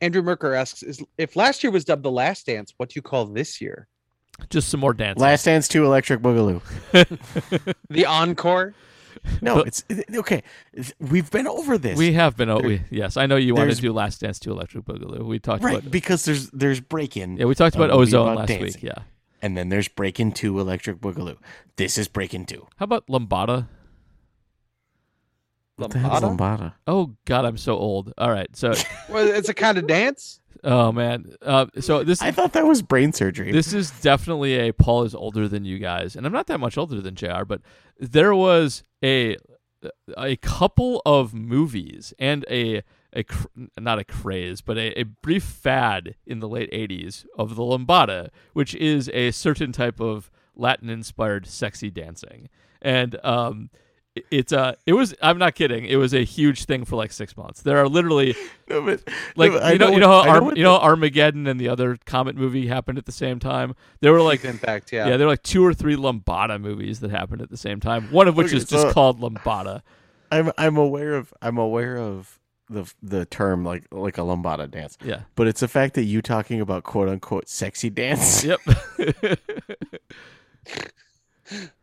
D: Andrew Merker asks, "Is if last year was dubbed the Last Dance, what do you call this year?
C: Just some more dance.
E: Last Dance to Electric Boogaloo.
D: The encore?
E: No,
C: But-
E: it's okay. We've been over this.
C: we have been. Oh, we, yes, I know you want to do Last Dance to Electric Boogaloo. We talked
E: right
C: about.
E: because there's there's Breakin'.
C: Yeah, we talked about
E: a
C: Ozone
E: about
C: last
E: dancing.
C: week. Yeah.
E: And then there's Breakin' 2 Electric Boogaloo. This is Breakin' 2.
C: How about Lambada?
E: What the hell's
D: Lambada?
E: Lambada?
C: Oh God, I'm so old. All right, so
D: Well, it's a kind of dance.
C: oh man, uh, so this
E: I thought that was brain surgery.
C: this is definitely a Paul is older than you guys, and I'm not that much older than Jr. But there was a a couple of movies and a a cr- not a craze, but a, a brief fad in the late '80s of the lambada, which is a certain type of Latin-inspired sexy dancing, and um. it- It's uh it was I'm not kidding. It was a huge thing for like six months. There are literally
E: No, but-
C: like
E: no,
C: you know, you know how
E: I
C: Arm- you know Armageddon and the other Comet movie happened at the same time. There were like
D: in fact, yeah.
C: yeah, there were like two or three Lambada movies that happened at the same time. One of which
E: Okay,
C: is just called Lambada.
E: I'm I'm aware of I'm aware of the the term like like a lambada dance.
C: Yeah.
E: But it's the fact that you talking about quote unquote sexy dance.
C: Yep.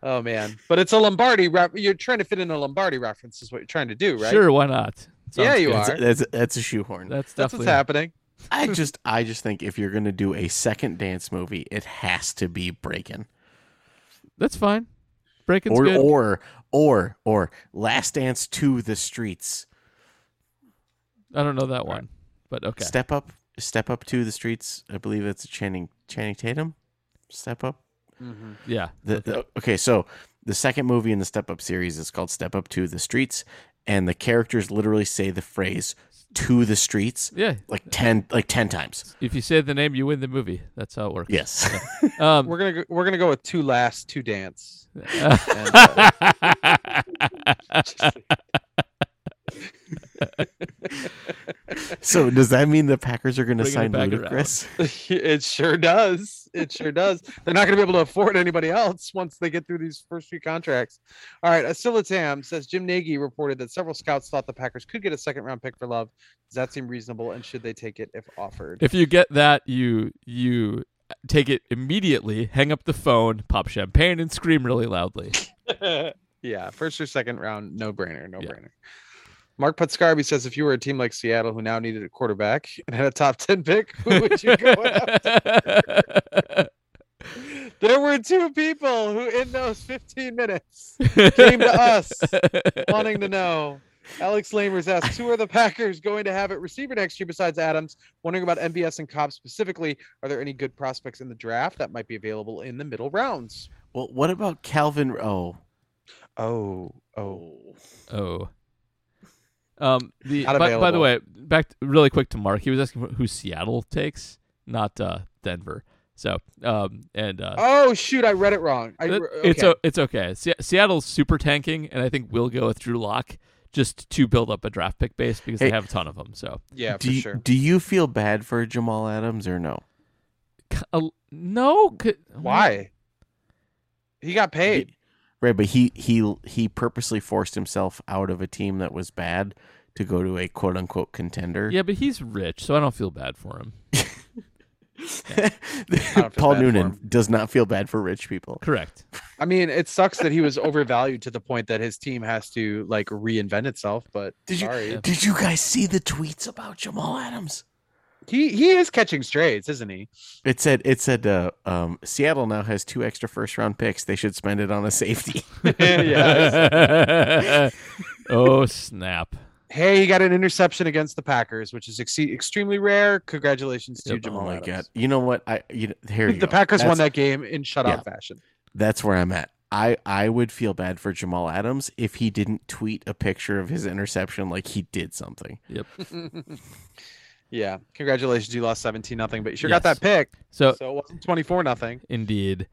D: Oh man, but it's a Lombardi. Rep- you're trying to fit in a Lombardi reference, is what you're trying to do, right?
C: Sure, why not? Sounds
D: Yeah, you
C: good.
D: are.
E: That's, that's that's a shoehorn.
C: That's
D: That's
C: definitely
D: what's happening.
E: I just I just think if you're gonna do a second dance movie, it has to be Breakin'
C: That's fine. Breaking's
E: or
C: good.
E: or or or Last Dance to the Streets.
C: I don't know that one, but okay.
E: Step up, step up to the streets. I believe it's Channing Channing Tatum. Step up.
C: yeah.
E: The, the- okay, so the second movie in the Step Up series is called Step Up to the Streets, and the characters literally say the phrase "to the streets"
C: Yeah.
E: like ten like ten times.
C: If you say the name, you win the movie. That's how it works.
E: Yes.
C: Um,
D: We're gonna go, we're gonna go with two last, two dance.
E: so does that mean the Packers are going to
C: Bringing it
E: sign
C: back around.
E: Ludacris?
D: it sure does. It sure does. They're not going to be able to afford anybody else once they get through these first few contracts. All right. Asila Tam says Jim Nagy reported that several scouts thought the Packers could get a second round pick for Love. Does that seem reasonable? And should they take it if offered?
C: if you get that, you you take it immediately, hang up the phone, pop champagne, and scream really loudly.
D: yeah. First or second round, no brainer. No
C: Yeah.
D: brainer. Mark Putscarby says if you were a team like Seattle who now needed a quarterback and had a top 10 pick, who would you go after? There were two people who, in those 15 minutes, came to us wanting to know. Alex Lamers asks, "Who are the Packers going to have at receiver next year besides Adams? Wondering about MBS and Cobb specifically. Are there any good prospects in the draft that might be available in the middle rounds?"
E: Well, what about Calvin? Oh,
D: Oh, oh,
C: Oh. Um. The
D: Not
C: by, by the way, back really quick to Mark. He was asking who Seattle takes, not uh, Denver. So, um, and uh,
D: oh, shoot! I read it wrong. I, okay.
C: it's o- it's okay. Se- Seattle's super tanking, and I think we'll go with Drew Lock just to build up a draft pick base because
E: Hey.
C: they have a ton of them. So,
D: yeah, for
E: do you,
D: sure.
E: do you feel bad for Jamal Adams or no?
C: Uh, no, c-
D: Why? He got paid.
E: Right, but he he he purposely forced himself out of a team that was bad to go to a quote unquote contender.
C: Yeah, but he's rich, so I don't feel bad for him.
D: don't
E: Paul Noonan does not feel bad for rich people.
C: Correct.
D: I mean, it sucks that he was overvalued to the point that his team has to like reinvent itself. But
E: Did you did you guys see the tweets about Jamal Adams?
D: He he is catching strays, isn't he?
E: It said it said uh, um, Seattle now has two extra first round picks. They should spend it on a safety.
C: oh snap!
D: Hey, he got an interception against the Packers, which is ex- extremely rare. Congratulations to
C: Yep.
D: Jamal
E: oh my
D: Adams.
E: god! You know what? I you know, here you
D: The
E: go.
D: Packers won that game in shutout
E: Yeah.
D: fashion.
E: That's where I'm at. I I would feel bad for Jamal Adams if he didn't tweet a picture of his interception like he did something.
D: Yeah, congratulations, you lost seventeen nothing, but you sure
C: Yes.
D: got that pick.
C: So
D: So it wasn't twenty four nothing.
C: Indeed.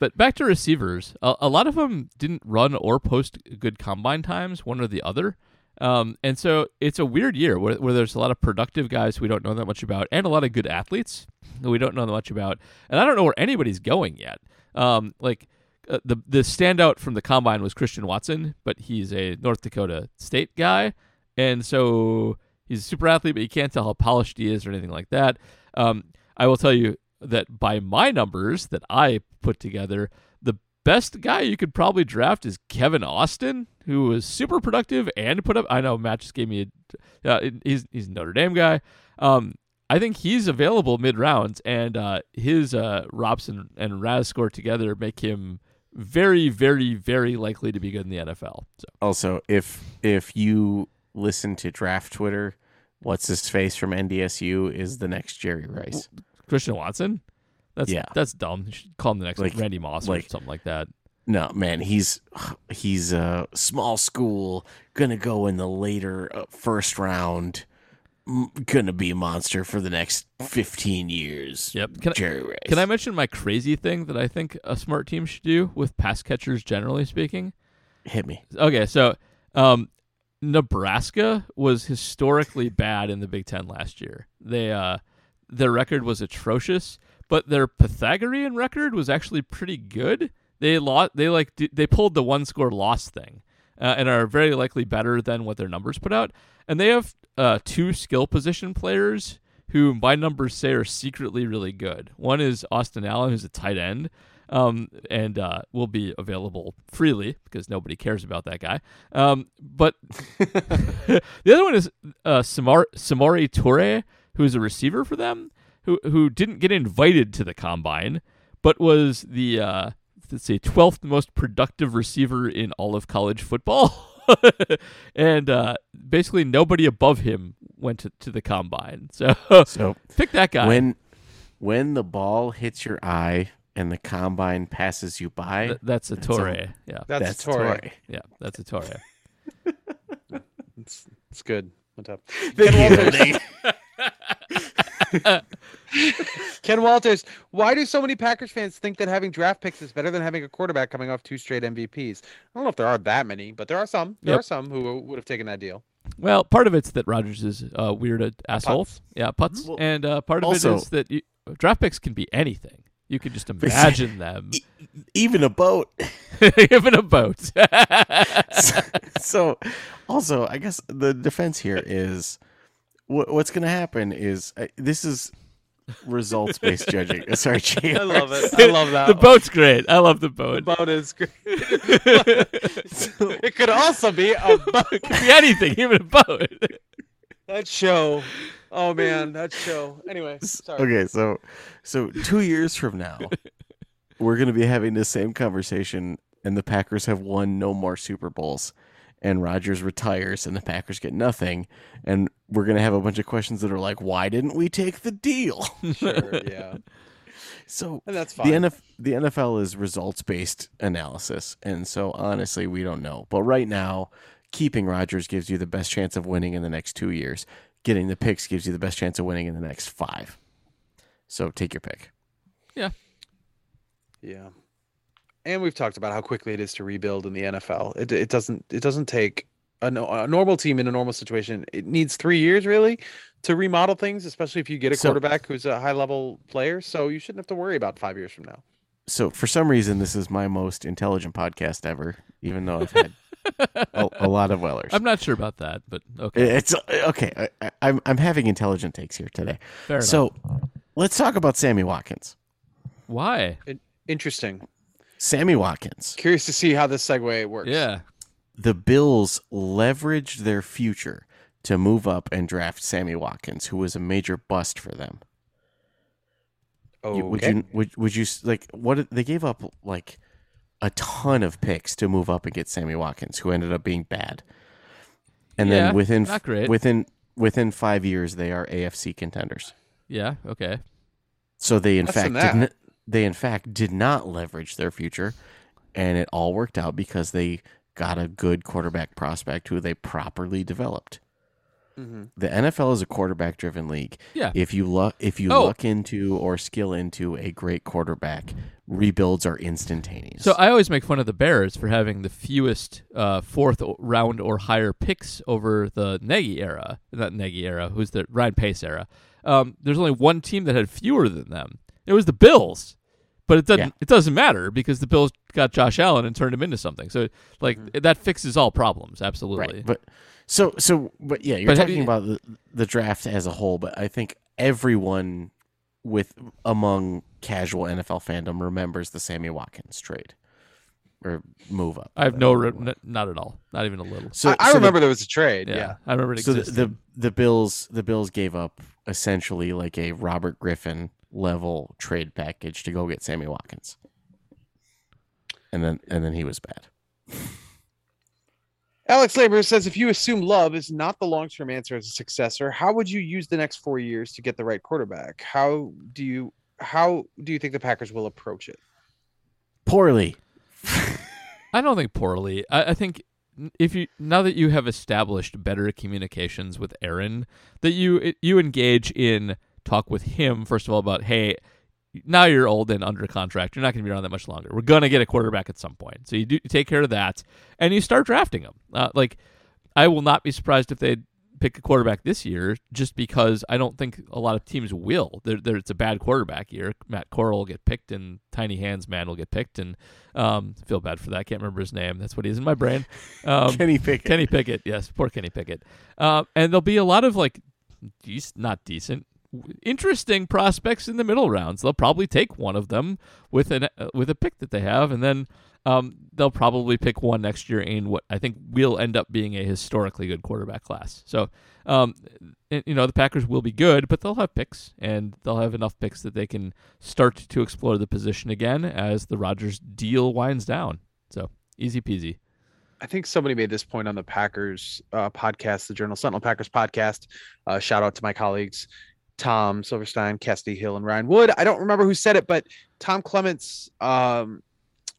C: But back to receivers, a, a lot of them didn't run or post good combine times, one or the other. Um, and so it's a weird year where, where there's a lot of productive guys we don't know that much about and a lot of good athletes that we don't know that much about. And I don't know where anybody's going yet. Um, like uh, the the standout from the combine was Christian Watson, but he's a North Dakota State guy, and so he's a super athlete, but you can't tell how polished he is or anything like that. Um, I will tell you that by my numbers that I put together, the best guy you could probably draft is Kevin Austin, who was super productive and put up. I know Matt just gave me a. Uh, he's he's a Notre Dame guy. Um, I think he's available mid rounds, and uh, his uh, Robson and RAS score together make him very, very, very likely to be good in the NFL. So
E: Also, if if you listen to draft Twitter, what's his face from NDSU is the next Jerry Rice.
C: Christian Watson, that's
E: Yeah.
C: that's dumb. You should call him the next
E: Like-
C: Randy Moss or
E: like-
C: something like that.
E: No, man, he's he's a small school, gonna go in the later uh, first round, gonna be a monster for the next fifteen years.
C: Yep. Can I,
E: Jerry Rice.
C: can I mention my crazy thing that I think a smart team should do with pass catchers, generally speaking?
E: hit me?
C: Okay, so um, Nebraska was historically bad in the Big Ten last year. They uh, their record was atrocious, but their Pythagorean record was actually pretty good. They lost. They like they pulled the one score loss thing, uh, and are very likely better than what their numbers put out. And they have uh, two skill position players who my numbers say are secretly really good. One is Austin Allen, who's a tight end, um, and uh, will be available freely because nobody cares about that guy. Um, but the other one is uh, Samar- Samori Toure, who is a receiver for them, who who didn't get invited to the combine, but was the uh, let's say twelfth most productive receiver in all of college football. and uh, basically nobody above him went to, to the combine. So
E: So
C: pick that guy.
E: when when the ball hits your eye and the combine passes you by,
C: Th- that's a
E: That's
C: Toure.
E: a-
C: yeah,
D: That's,
E: that's
D: Toure.
E: Toure.
C: yeah, that's a Toure.
D: It's, it's good. What's up?
E: Thank you.
D: Ken Walters, why do so many Packers fans think that having draft picks is better than having a quarterback coming off two straight MVPs? I don't know if there are that many, but there are some. There
C: Yep.
D: are some who would have taken that deal.
C: Well, part of it's that Rodgers is a weird uh, asshole.
D: Putz.
C: Yeah, putts.
E: Well,
C: and uh, part of
E: also-
C: it is that you, draft picks can be anything. You can just imagine them
E: Even a boat.
C: even a boat.
E: so also i guess the defense here is what, what's going to happen is uh, this is results based judging sorry JR.
D: I love it. I love that.
C: the boat's great. I love the boat.
D: The boat is great. it could also be a boat.
C: It can be anything, even a boat.
D: That show. Oh man, that show. Anyway, sorry.
E: okay so so two years from now we're going to be having the same conversation and the packers have won no more super bowls and Rodgers retires and the Packers get nothing and we're going to have a bunch of questions that are like why didn't we take the deal
D: Sure, yeah,
E: so
D: and that's fine.
E: The, NF- the NFL is results based analysis. And so honestly, we don't know. But right now, keeping Rodgers gives you the best chance of winning in the next two years. Getting the picks gives you the best chance of winning in the next five. So take your pick.
D: Yeah. Yeah. And we've talked about how quickly it is to rebuild in the NFL. It it doesn't it doesn't take a, a normal team in a normal situation. It needs 3 years really to remodel things, especially if you get a
E: So-
D: quarterback who's a high level player, so you shouldn't have to worry about 5 years from now.
E: So for some reason, this is my most intelligent podcast ever, even though I've had a, a lot of Wellers.
C: I'm not sure about that, but okay.
E: It's okay. I, I, I'm I'm having intelligent takes here today.
C: Fair enough.
E: So let's talk about Sammy Watkins.
C: Why?
D: Interesting.
E: Sammy Watkins.
D: Curious to see how this segue works.
C: Yeah.
E: The Bills leveraged their future to move up and draft Sammy Watkins, who was a major bust for them.
D: Okay.
E: Would you would would you like what they gave up like a ton of picks to move up and get Sammy Watkins, who ended up being bad. And
C: Yeah,
E: then within
C: not great.
E: within within five years, they are AFC contenders.
C: Yeah. Okay.
E: So they in
D: Less
E: fact didn't they in fact did not leverage their future, and it all worked out because they got a good quarterback prospect who they properly developed.
D: Mhm.
E: The NFL is a quarterback driven league.
C: Yeah.
E: If you luck if you
C: Oh.
E: luck into or skill into a great quarterback, rebuilds are instantaneous.
C: So I always make fun of the Bears for having the fewest uh, fourth round or higher picks over the Nagy era. Not Nagy era. Who's the Ryan Pace era? Um, there's only one team that had fewer than them. It was the Bills. But it doesn't.
E: Yeah.
C: It doesn't matter because the Bills got Josh Allen and turned him into something. So like that fixes all problems. Absolutely.
E: Right. But so so but yeah, you're
C: But
E: talking
C: you-
E: about the, the draft as a whole, but I think everyone with among casual NFL fandom remembers the Sammy Watkins trade or move up.
C: I have no. Re-
E: whatever it was.
C: n- not at all. Not even a little.
E: So
D: I, I
E: so the-
D: remember there was a trade.
C: yeah.
D: Yeah.
C: I remember it
E: so the, the the Bills the Bills gave up essentially like a Robert Griffin level trade package to go get Sammy Watkins. And then and then he was bad.
D: Alex Labor says if you assume Love is not the long term answer as a successor, how would you use the next four years to get the right quarterback? How do you how do you think the Packers will approach it?
E: Poorly.
C: I don't think poorly. I, I think if you now that you have established better communications with Aaron, that you you engage in talk with him first of all about hey, now you're old and under contract. You're not going to be around that much longer. We're going to get a quarterback at some point. So you do you take care of that, and you start drafting them. Uh, like I will not be surprised if they pick a quarterback this year, just because I don't think a lot of teams will. There, there, it's a bad quarterback year. Matt Corral will get picked, and Tiny Hands Man will get picked, and um, feel bad for that. I can't remember his name. That's what he's in my brain. Um,
E: Kenny Pickett.
C: Kenny Pickett, yes, poor Kenny Pickett. Uh, and there'll be a lot of like, dec- not decent, interesting prospects in the middle rounds. They'll probably take one of them with an uh, with a pick that they have, and then um, they'll probably pick one next year in what I think will end up being a historically good quarterback class. So, um, you know, the Packers will be good, but they'll have picks, and they'll have enough picks that they can start to explore the position again as the Rodgers deal winds down. So easy peasy.
D: I think somebody made this point on the Packers uh, podcast, the Journal Sentinel Packers podcast. Uh, shout out to my colleagues, Tom Silverstein, Cassidy Hill, and Ryan Wood. I don't remember who said it, but Tom Clements um,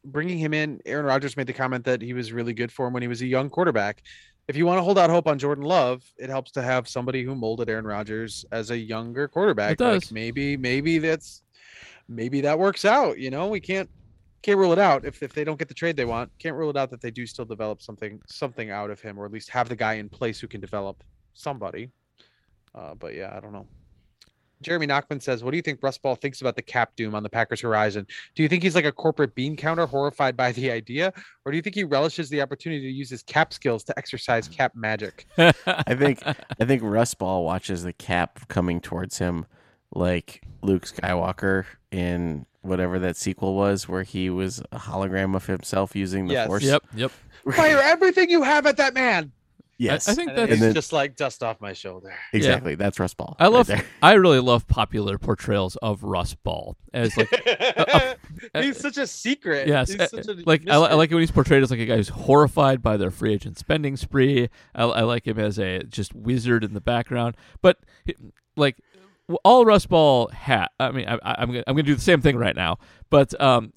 D: bringing him in. Aaron Rodgers made the comment that he was really good for him when he was a young quarterback. If you want to hold out hope on Jordan Love, it helps to have somebody who molded Aaron Rodgers as a younger quarterback.
C: It does.
D: Like maybe, maybe that's maybe that works out. You know, we can't can't rule it out if, if they don't get the trade they want. Can't rule it out that they do still develop something something out of him, or at least have the guy in place who can develop somebody. Uh, but yeah, I don't know. Jeremy Knockman says, "What do you think Russ Ball thinks about the cap doom on the Packers' horizon? Do you think he's like a corporate bean counter, horrified by the idea, or do you think he relishes the opportunity to use his cap skills to exercise cap magic?"
E: I think I think Russ Ball watches the cap coming towards him like Luke Skywalker in whatever that sequel was where he was a hologram of himself using the
D: Yes.
E: force.
C: Yep, yep.
D: Fire everything you have at that man.
E: Yes.
C: I, I think that's
D: he's
E: then-
D: just like dust off my shoulder.
E: exactly. That's Russ Ball.
C: I love.
E: there.
C: I really love popular portrayals of Russ Ball as like
D: he's such a secret.
C: yes,
D: He's
C: uh,
D: such a
C: like I, I like it when he's portrayed as like a guy who's horrified by their free agent spending spree. I, I like him as a just wizard in the background, but like all Russ Ball had. I mean, I, I, I'm gonna, I'm gonna do the same thing right now, but um,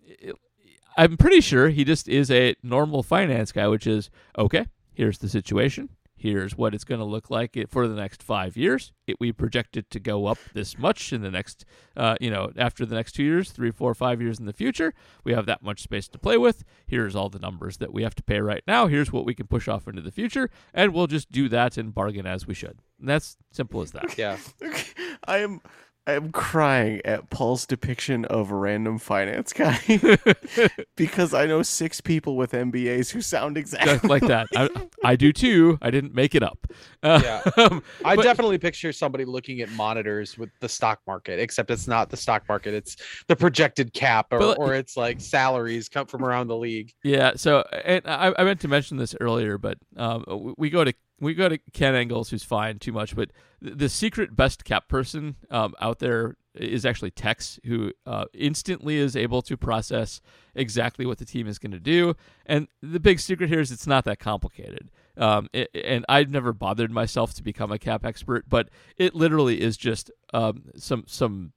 C: I'm pretty sure he just is a normal finance guy, which is okay. Here's the situation. Here's what it's going to look like for the next five years. It, we project it to go up this much in the next, uh, you know, after the next two years, three, four, five years in the future. We have that much space to play with. Here's all the numbers that we have to pay right now. Here's what we can push off into the future, and we'll just do that and bargain as we should. And that's simple as that.
D: yeah.
E: I am I'm crying at Paul's depiction of a random finance guy because I know six people with MBAs who sound exactly
C: Just like that. I, I do too. I didn't make it up. Uh,
D: Yeah.
C: um,
D: I
C: but-
D: definitely picture somebody looking at monitors with the stock market, except it's not the stock market; it's the projected cap, or,
C: But-
D: or it's like salaries come from around the league.
C: Yeah. So, and I, I meant to mention this earlier, but um, we go to we go to Ken Ingalls, who's fine too much, but the secret best cap person um, out there is actually Tex, who uh, instantly is able to process exactly what the team is going to do. And the big secret here is it's not that complicated. Um, it, and I've never bothered myself to become a cap expert, but it literally is just um, some some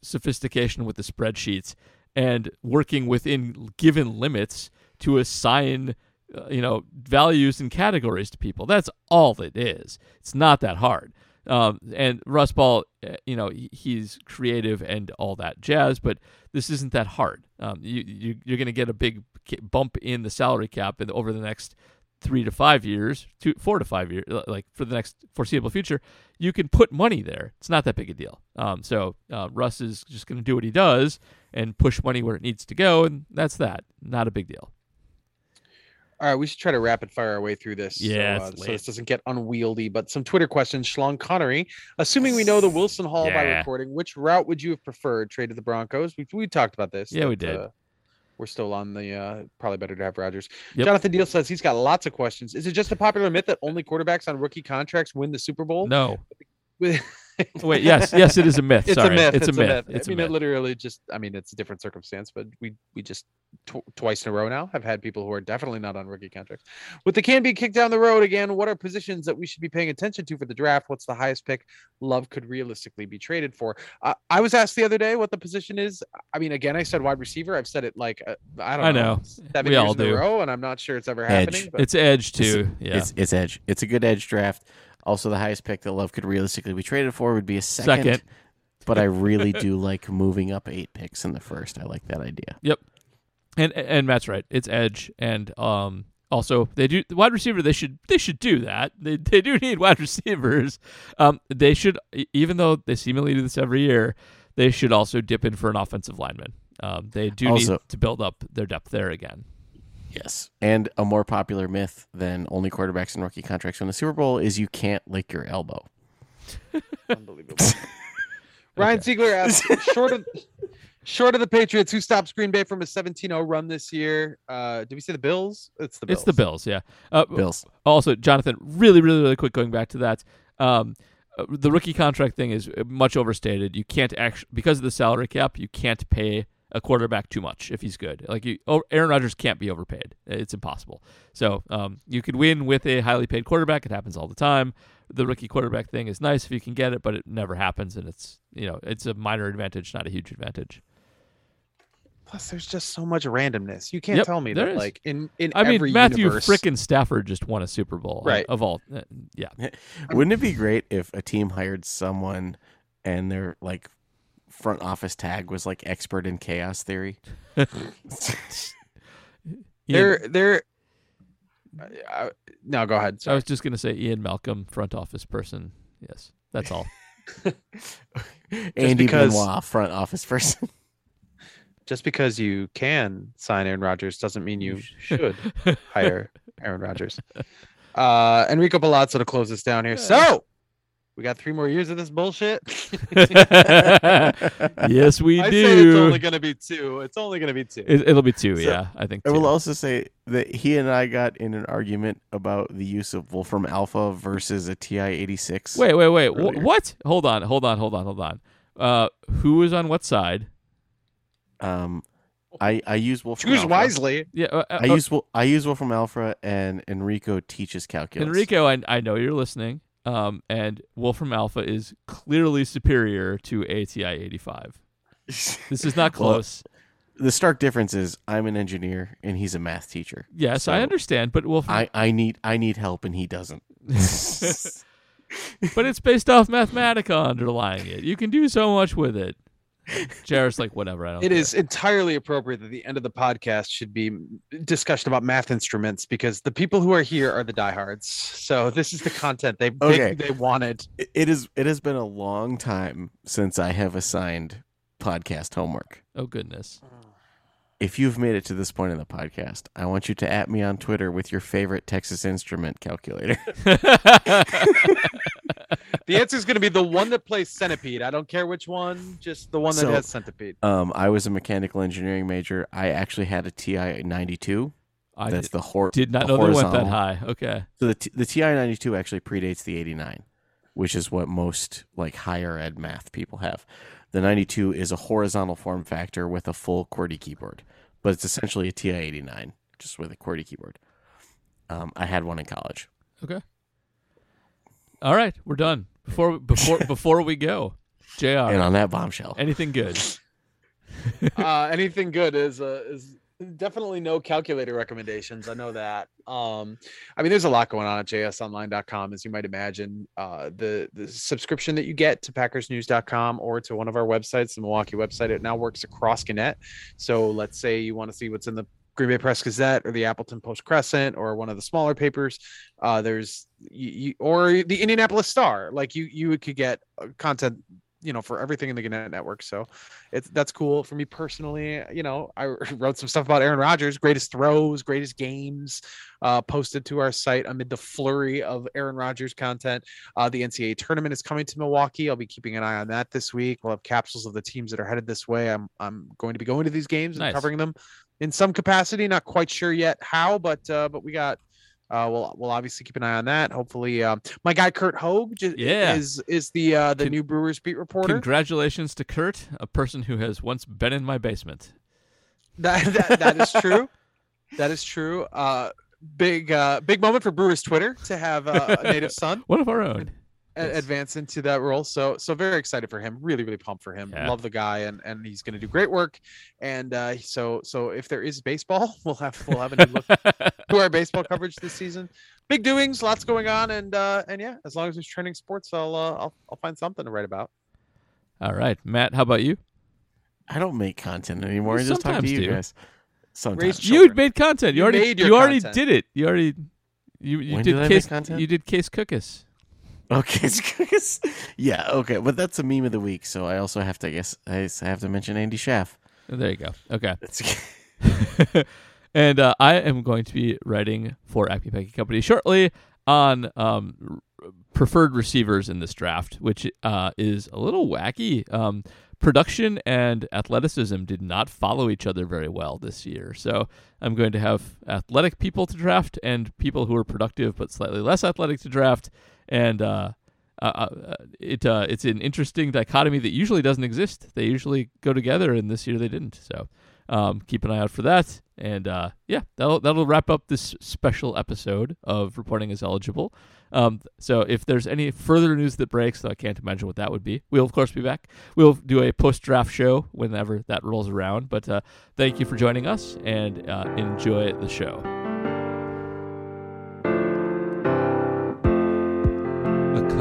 C: sophistication with the spreadsheets and working within given limits to assign uh, you know values and categories to people that's all it is it's not that hard um, and Russ Ball, uh, you know, he's creative and all that jazz, but this isn't that hard. Um, you, you you're going to get a big bump in the salary cap in, over the next three to five years, two, four to five years, like for the next foreseeable future. You can put money there. It's not that big a deal. Um, so uh, Russ is just going to do what he does and push money where it needs to go, and that's that. Not a big deal.
D: All right, we should try to rapid fire our way through this.
C: Yeah,
D: so, uh, so this doesn't get unwieldy. But some Twitter questions. Schlong Connery, assuming we know the Wilson haul by
C: Yeah.
D: recording, which route would you have preferred? Trade to the Broncos? We we talked about this.
C: Yeah, we did.
D: Uh, we're still on the uh, probably better to have Rodgers.
C: Yep.
D: Jonathan Deal says he's got lots of questions. Is it just a popular myth that only quarterbacks on rookie contracts win the Super Bowl?
C: No.
D: With-
C: Wait. Yes. Yes. It is a myth.
D: it's
C: Sorry.
D: a myth.
C: It's, a myth. It's
D: I mean,
C: a
D: it literally just. I mean, it's a different circumstance, but we we just tw- twice in a row now have had people who are definitely not on rookie contracts. With the can be kicked down the road again, what are positions that we should be paying attention to for the draft? What's the highest pick Love could realistically be traded for? Uh, I was asked the other day what the position is. I mean, again, I said wide receiver. I've said it like uh, I don't
C: I
D: know,
C: know.
D: seven
C: We
D: years
C: all
D: in
C: do.
D: a row, and I'm not sure it's ever
E: Edge.
D: happening. But
C: It's edge too. Yeah.
E: It's it's edge. It's a good edge draft. Also, the highest pick that Love could realistically be traded for would be a second.
C: Second.
E: But I really do like moving up eight picks in the first. I like that idea. Yep.
C: And and Matt's right. It's edge, and um, also they do the wide receiver. They should they should do that. They they do need wide receivers. Um, they should even though they seemingly do this every year, they should also dip in for an offensive lineman. Um, they do
E: Also-
C: need to build up their depth there again.
E: Yes. And a more popular myth than only quarterbacks and rookie contracts win the Super Bowl is you can't lick your elbow.
D: Unbelievable. Ryan Ziegler asks, short of short of the Patriots, who stops Green Bay from a 17-0 run this year? Uh, did we say the Bills? It's the Bills.
C: It's the Bills, yeah. Uh,
E: Bills.
C: Also, Jonathan, really, really, really quick, going back to that. Um, uh, the rookie contract thing is uh, much overstated. You can't actually because of the salary cap. You can't pay a quarterback too much if he's good. Like you, oh, Aaron Rodgers can't be overpaid. It's impossible. So um, you could win with a highly paid quarterback. It happens all the time. The rookie quarterback thing is nice if you can get it, but it never happens, and it's you know it's a minor advantage, not a huge advantage.
D: Plus, there's just so much randomness. You can't
C: Yep,
D: tell me
C: there
D: that,
C: is.
D: like in in
C: I mean,
D: every
C: Matthew
D: universe,
C: frickin' Stafford just won a Super Bowl, uh,
D: Right.
C: Of all, uh, yeah.
E: Wouldn't it be great if a team hired someone and they're like front office tag was like expert in chaos theory?
D: they're they're. Uh, uh, no, go ahead.
C: I was just going to say Ian Malcolm, front office person. Yes, that's all.
E: Andy
D: because-
E: Benoit, front office person.
D: Just because you can sign Aaron Rodgers doesn't mean you should hire Aaron Rodgers. Uh, Enrico Palazzo to close this down here. So we got three more years of this bullshit.
C: yes, we
D: I
C: do.
D: said it's only gonna be two. It's only gonna be two.
C: It, will be two.
E: So,
C: yeah, I think.
E: I will also say that he and I got in an argument about the use of Wolfram Alpha versus a TI eighty six.
C: wait, wait, wait. Wh-
E: earlier.
C: what? Hold on, hold on, hold on, hold on. Uh, who is on what side?
E: Um, I I use Wolfram.
D: Choose
E: Alpha.
D: wisely.
C: Yeah, uh, uh,
E: I use I use Wolfram Alpha, and Enrico teaches calculus.
C: Enrico. I, I know you're listening. Um, and Wolfram Alpha is clearly superior to ATI 85. This is not
E: Well,
C: close.
E: the stark difference is I'm an engineer and he's a math teacher.
C: yes, I understand, but Wolfram.
E: I, I need I need help and he doesn't.
C: but it's based off Mathematica underlying it. You can do so much with it. Jared's like, whatever. I don't.
D: It
C: care."
D: is entirely appropriate that the end of the podcast should be discussion about math instruments because the people who are here are the diehards. So this is the content they
E: Okay.
D: they, they wanted.
E: It- it is. It has been a long time since I have assigned podcast homework.
C: Oh goodness. Mm.
E: If you've made it to this point in the podcast, I want you to at me on Twitter with your favorite Texas Instrument calculator.
D: The answer is going to be the one that plays centipede. I don't care which one, just the one that
E: So-
D: has centipede.
E: um, I was a mechanical engineering major. I actually had a TI ninety two.
C: I
E: That's
C: did,
E: the hor-
C: did not
E: the
C: know they went that high. Okay.
E: So the T- the TI ninety two actually predates the eighty nine, which is what most like higher ed math people have. The ninety two is a horizontal form factor with a full QWERTY keyboard, but it's essentially a TI eighty nine just with a QWERTY keyboard. Um, I had one in college.
C: Okay. All right, we're done. Before before before we go, Jr.
E: And on that bombshell,
C: anything good?
D: uh, anything good is uh, is definitely no calculator recommendations. I know that. Um, I mean, there's a lot going on at jsonline.com, as you might imagine. Uh, the the subscription that you get to PackersNews.com or to one of our websites, the Milwaukee website, it now works across Gannett. So let's say you want to see what's in the Green Bay Press Gazette or the Appleton Post Crescent or one of the smaller papers. Uh, there's you, you, or the Indianapolis Star. Like you you could get uh, content you know for everything in the Gannett network. So it's that's cool for me personally. You know, I wrote some stuff about Aaron Rodgers, greatest throws, greatest games, uh, posted to our site amid the flurry of Aaron Rodgers content. Uh, the NCAA tournament is coming to Milwaukee. I'll be keeping an eye on that this week. We'll have capsules of the teams that are headed this way. I'm I'm going to be going to these games and
C: Nice.
D: covering them in some capacity. Not quite sure yet how, but uh, but we got. Uh, we'll we'll obviously keep an eye on that. Hopefully, um, my guy Curt Hogg
C: Yeah.
D: is is the uh, the
C: Con-
D: new Brewers beat reporter.
C: Congratulations to Curt, a person who has once been in my basement.
D: That, that that is true. That is true. Uh, big uh, big moment for Brewers Twitter to have uh, a native son
C: One of our own.
D: A-
C: Yes.
D: advance into that role. So so very excited for him. Really really pumped for him.
C: Yeah.
D: Love the guy and and he's going to do great work. And uh, so so if there is baseball, we'll have we'll have a new look to our baseball coverage this season. Big doings, lots going on, and uh, and yeah, as long as there's trending sports, I'll uh, I'll I'll find something to write about.
C: All right, Matt. How about you?
E: I don't make content anymore.
C: You
E: I just talk to
C: sometimes
E: you
C: do.
E: guys. Sometimes.
C: You made content. You,
D: You
C: already
D: made your
C: you already did it. You already you you did
E: did
C: case
E: content?
C: you did case cookies.
E: Okay, yeah, okay, but that's a meme of the week, so I also have to I guess I have to mention Andy Schaff.
C: There you go. Okay. And uh, I am going to be writing for Acme Packing Company shortly on um, r- preferred receivers in this draft, which uh, is a little wacky. Um, production and athleticism did not follow each other very well this year. So I'm going to have athletic people to draft and people who are productive but slightly less athletic to draft. And uh, uh, uh, it uh, it's an interesting dichotomy that usually doesn't exist. They usually go together, and this year they didn't. So um, keep an eye out for that. And uh, yeah, that'll that'll wrap up this special episode of reporting is eligible. Um, so if there's any further news that breaks, though I can't imagine what that would be, we'll of course be back. We'll do a post draft show whenever that rolls around. But uh, thank you for joining us and uh, enjoy the show.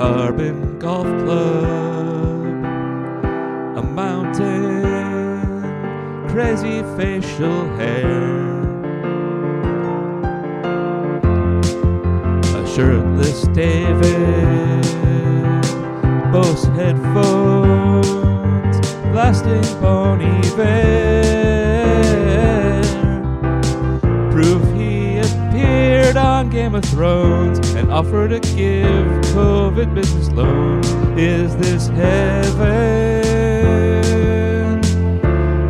C: A carbon golf club, a mountain, crazy facial hair. A shirtless David, Bose headphones, blasting Bon Iver. Proof appeared on Game of Thrones and offered to give COVID business loans. Is this heaven?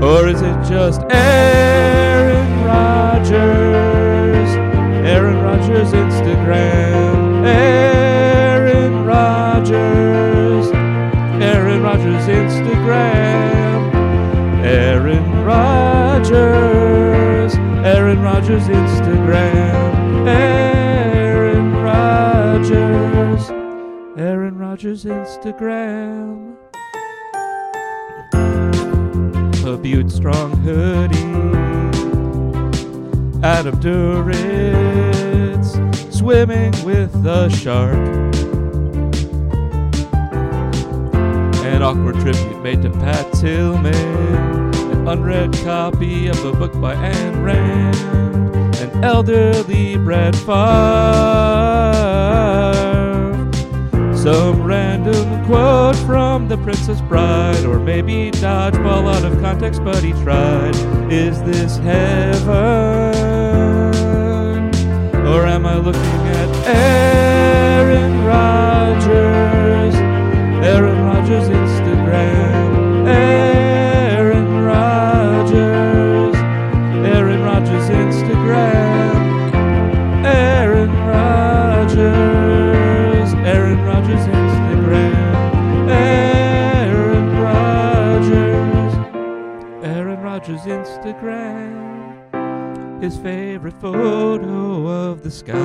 C: Or is it just Aaron Rodgers? Aaron Rodgers Instagram. Aaron Rodgers. Aaron Rodgers Instagram. Aaron Rodgers. Aaron Rodgers Instagram. Aaron Rodgers Instagram. A Butte Strong hoodie. Adam Duritz swimming with a shark.
G: An awkward tribute made to Pat Tillman. An unread copy of a book by Ayn Rand. An elderly Brett Favre. Some random quote from The Princess Bride, or maybe dodgeball out of context, but he tried. Is this heaven? Or am I looking at Aaron Rodgers? Aaron Rodgers Instagram. Aaron Instagram. His favorite photo of the sky.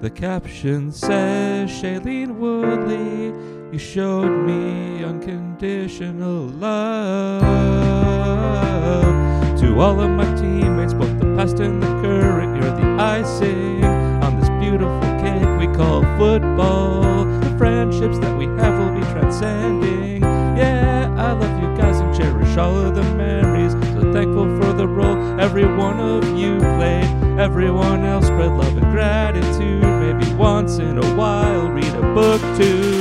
G: The caption says, Shailene Woodley, you showed me unconditional love. To all of my teammates, both the past and the current, you're the icing on this beautiful cake we call football. The friendships that we have will be transcending. Yeah, I love you all of the memories. So thankful for the role every one of you played. Everyone else spread love and gratitude. Maybe once in a while, read a book too.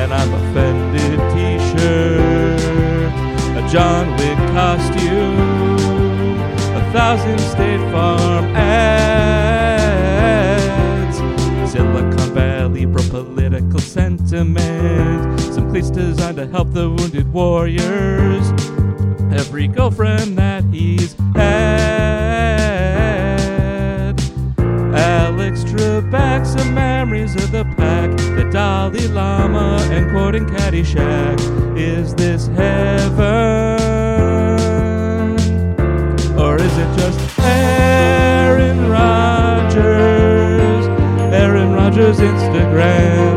G: And I'm offended t-shirt, a John Wick costume, a thousand State Farm ads, political sentiment, some cleats designed to help the wounded warriors, every girlfriend that he's had. Alex Trebek, some memories of the pack, the Dalai Lama, and quoting Caddyshack. Is this heaven? Or is it just Aaron Rodgers? Aaron Rodgers Instagram.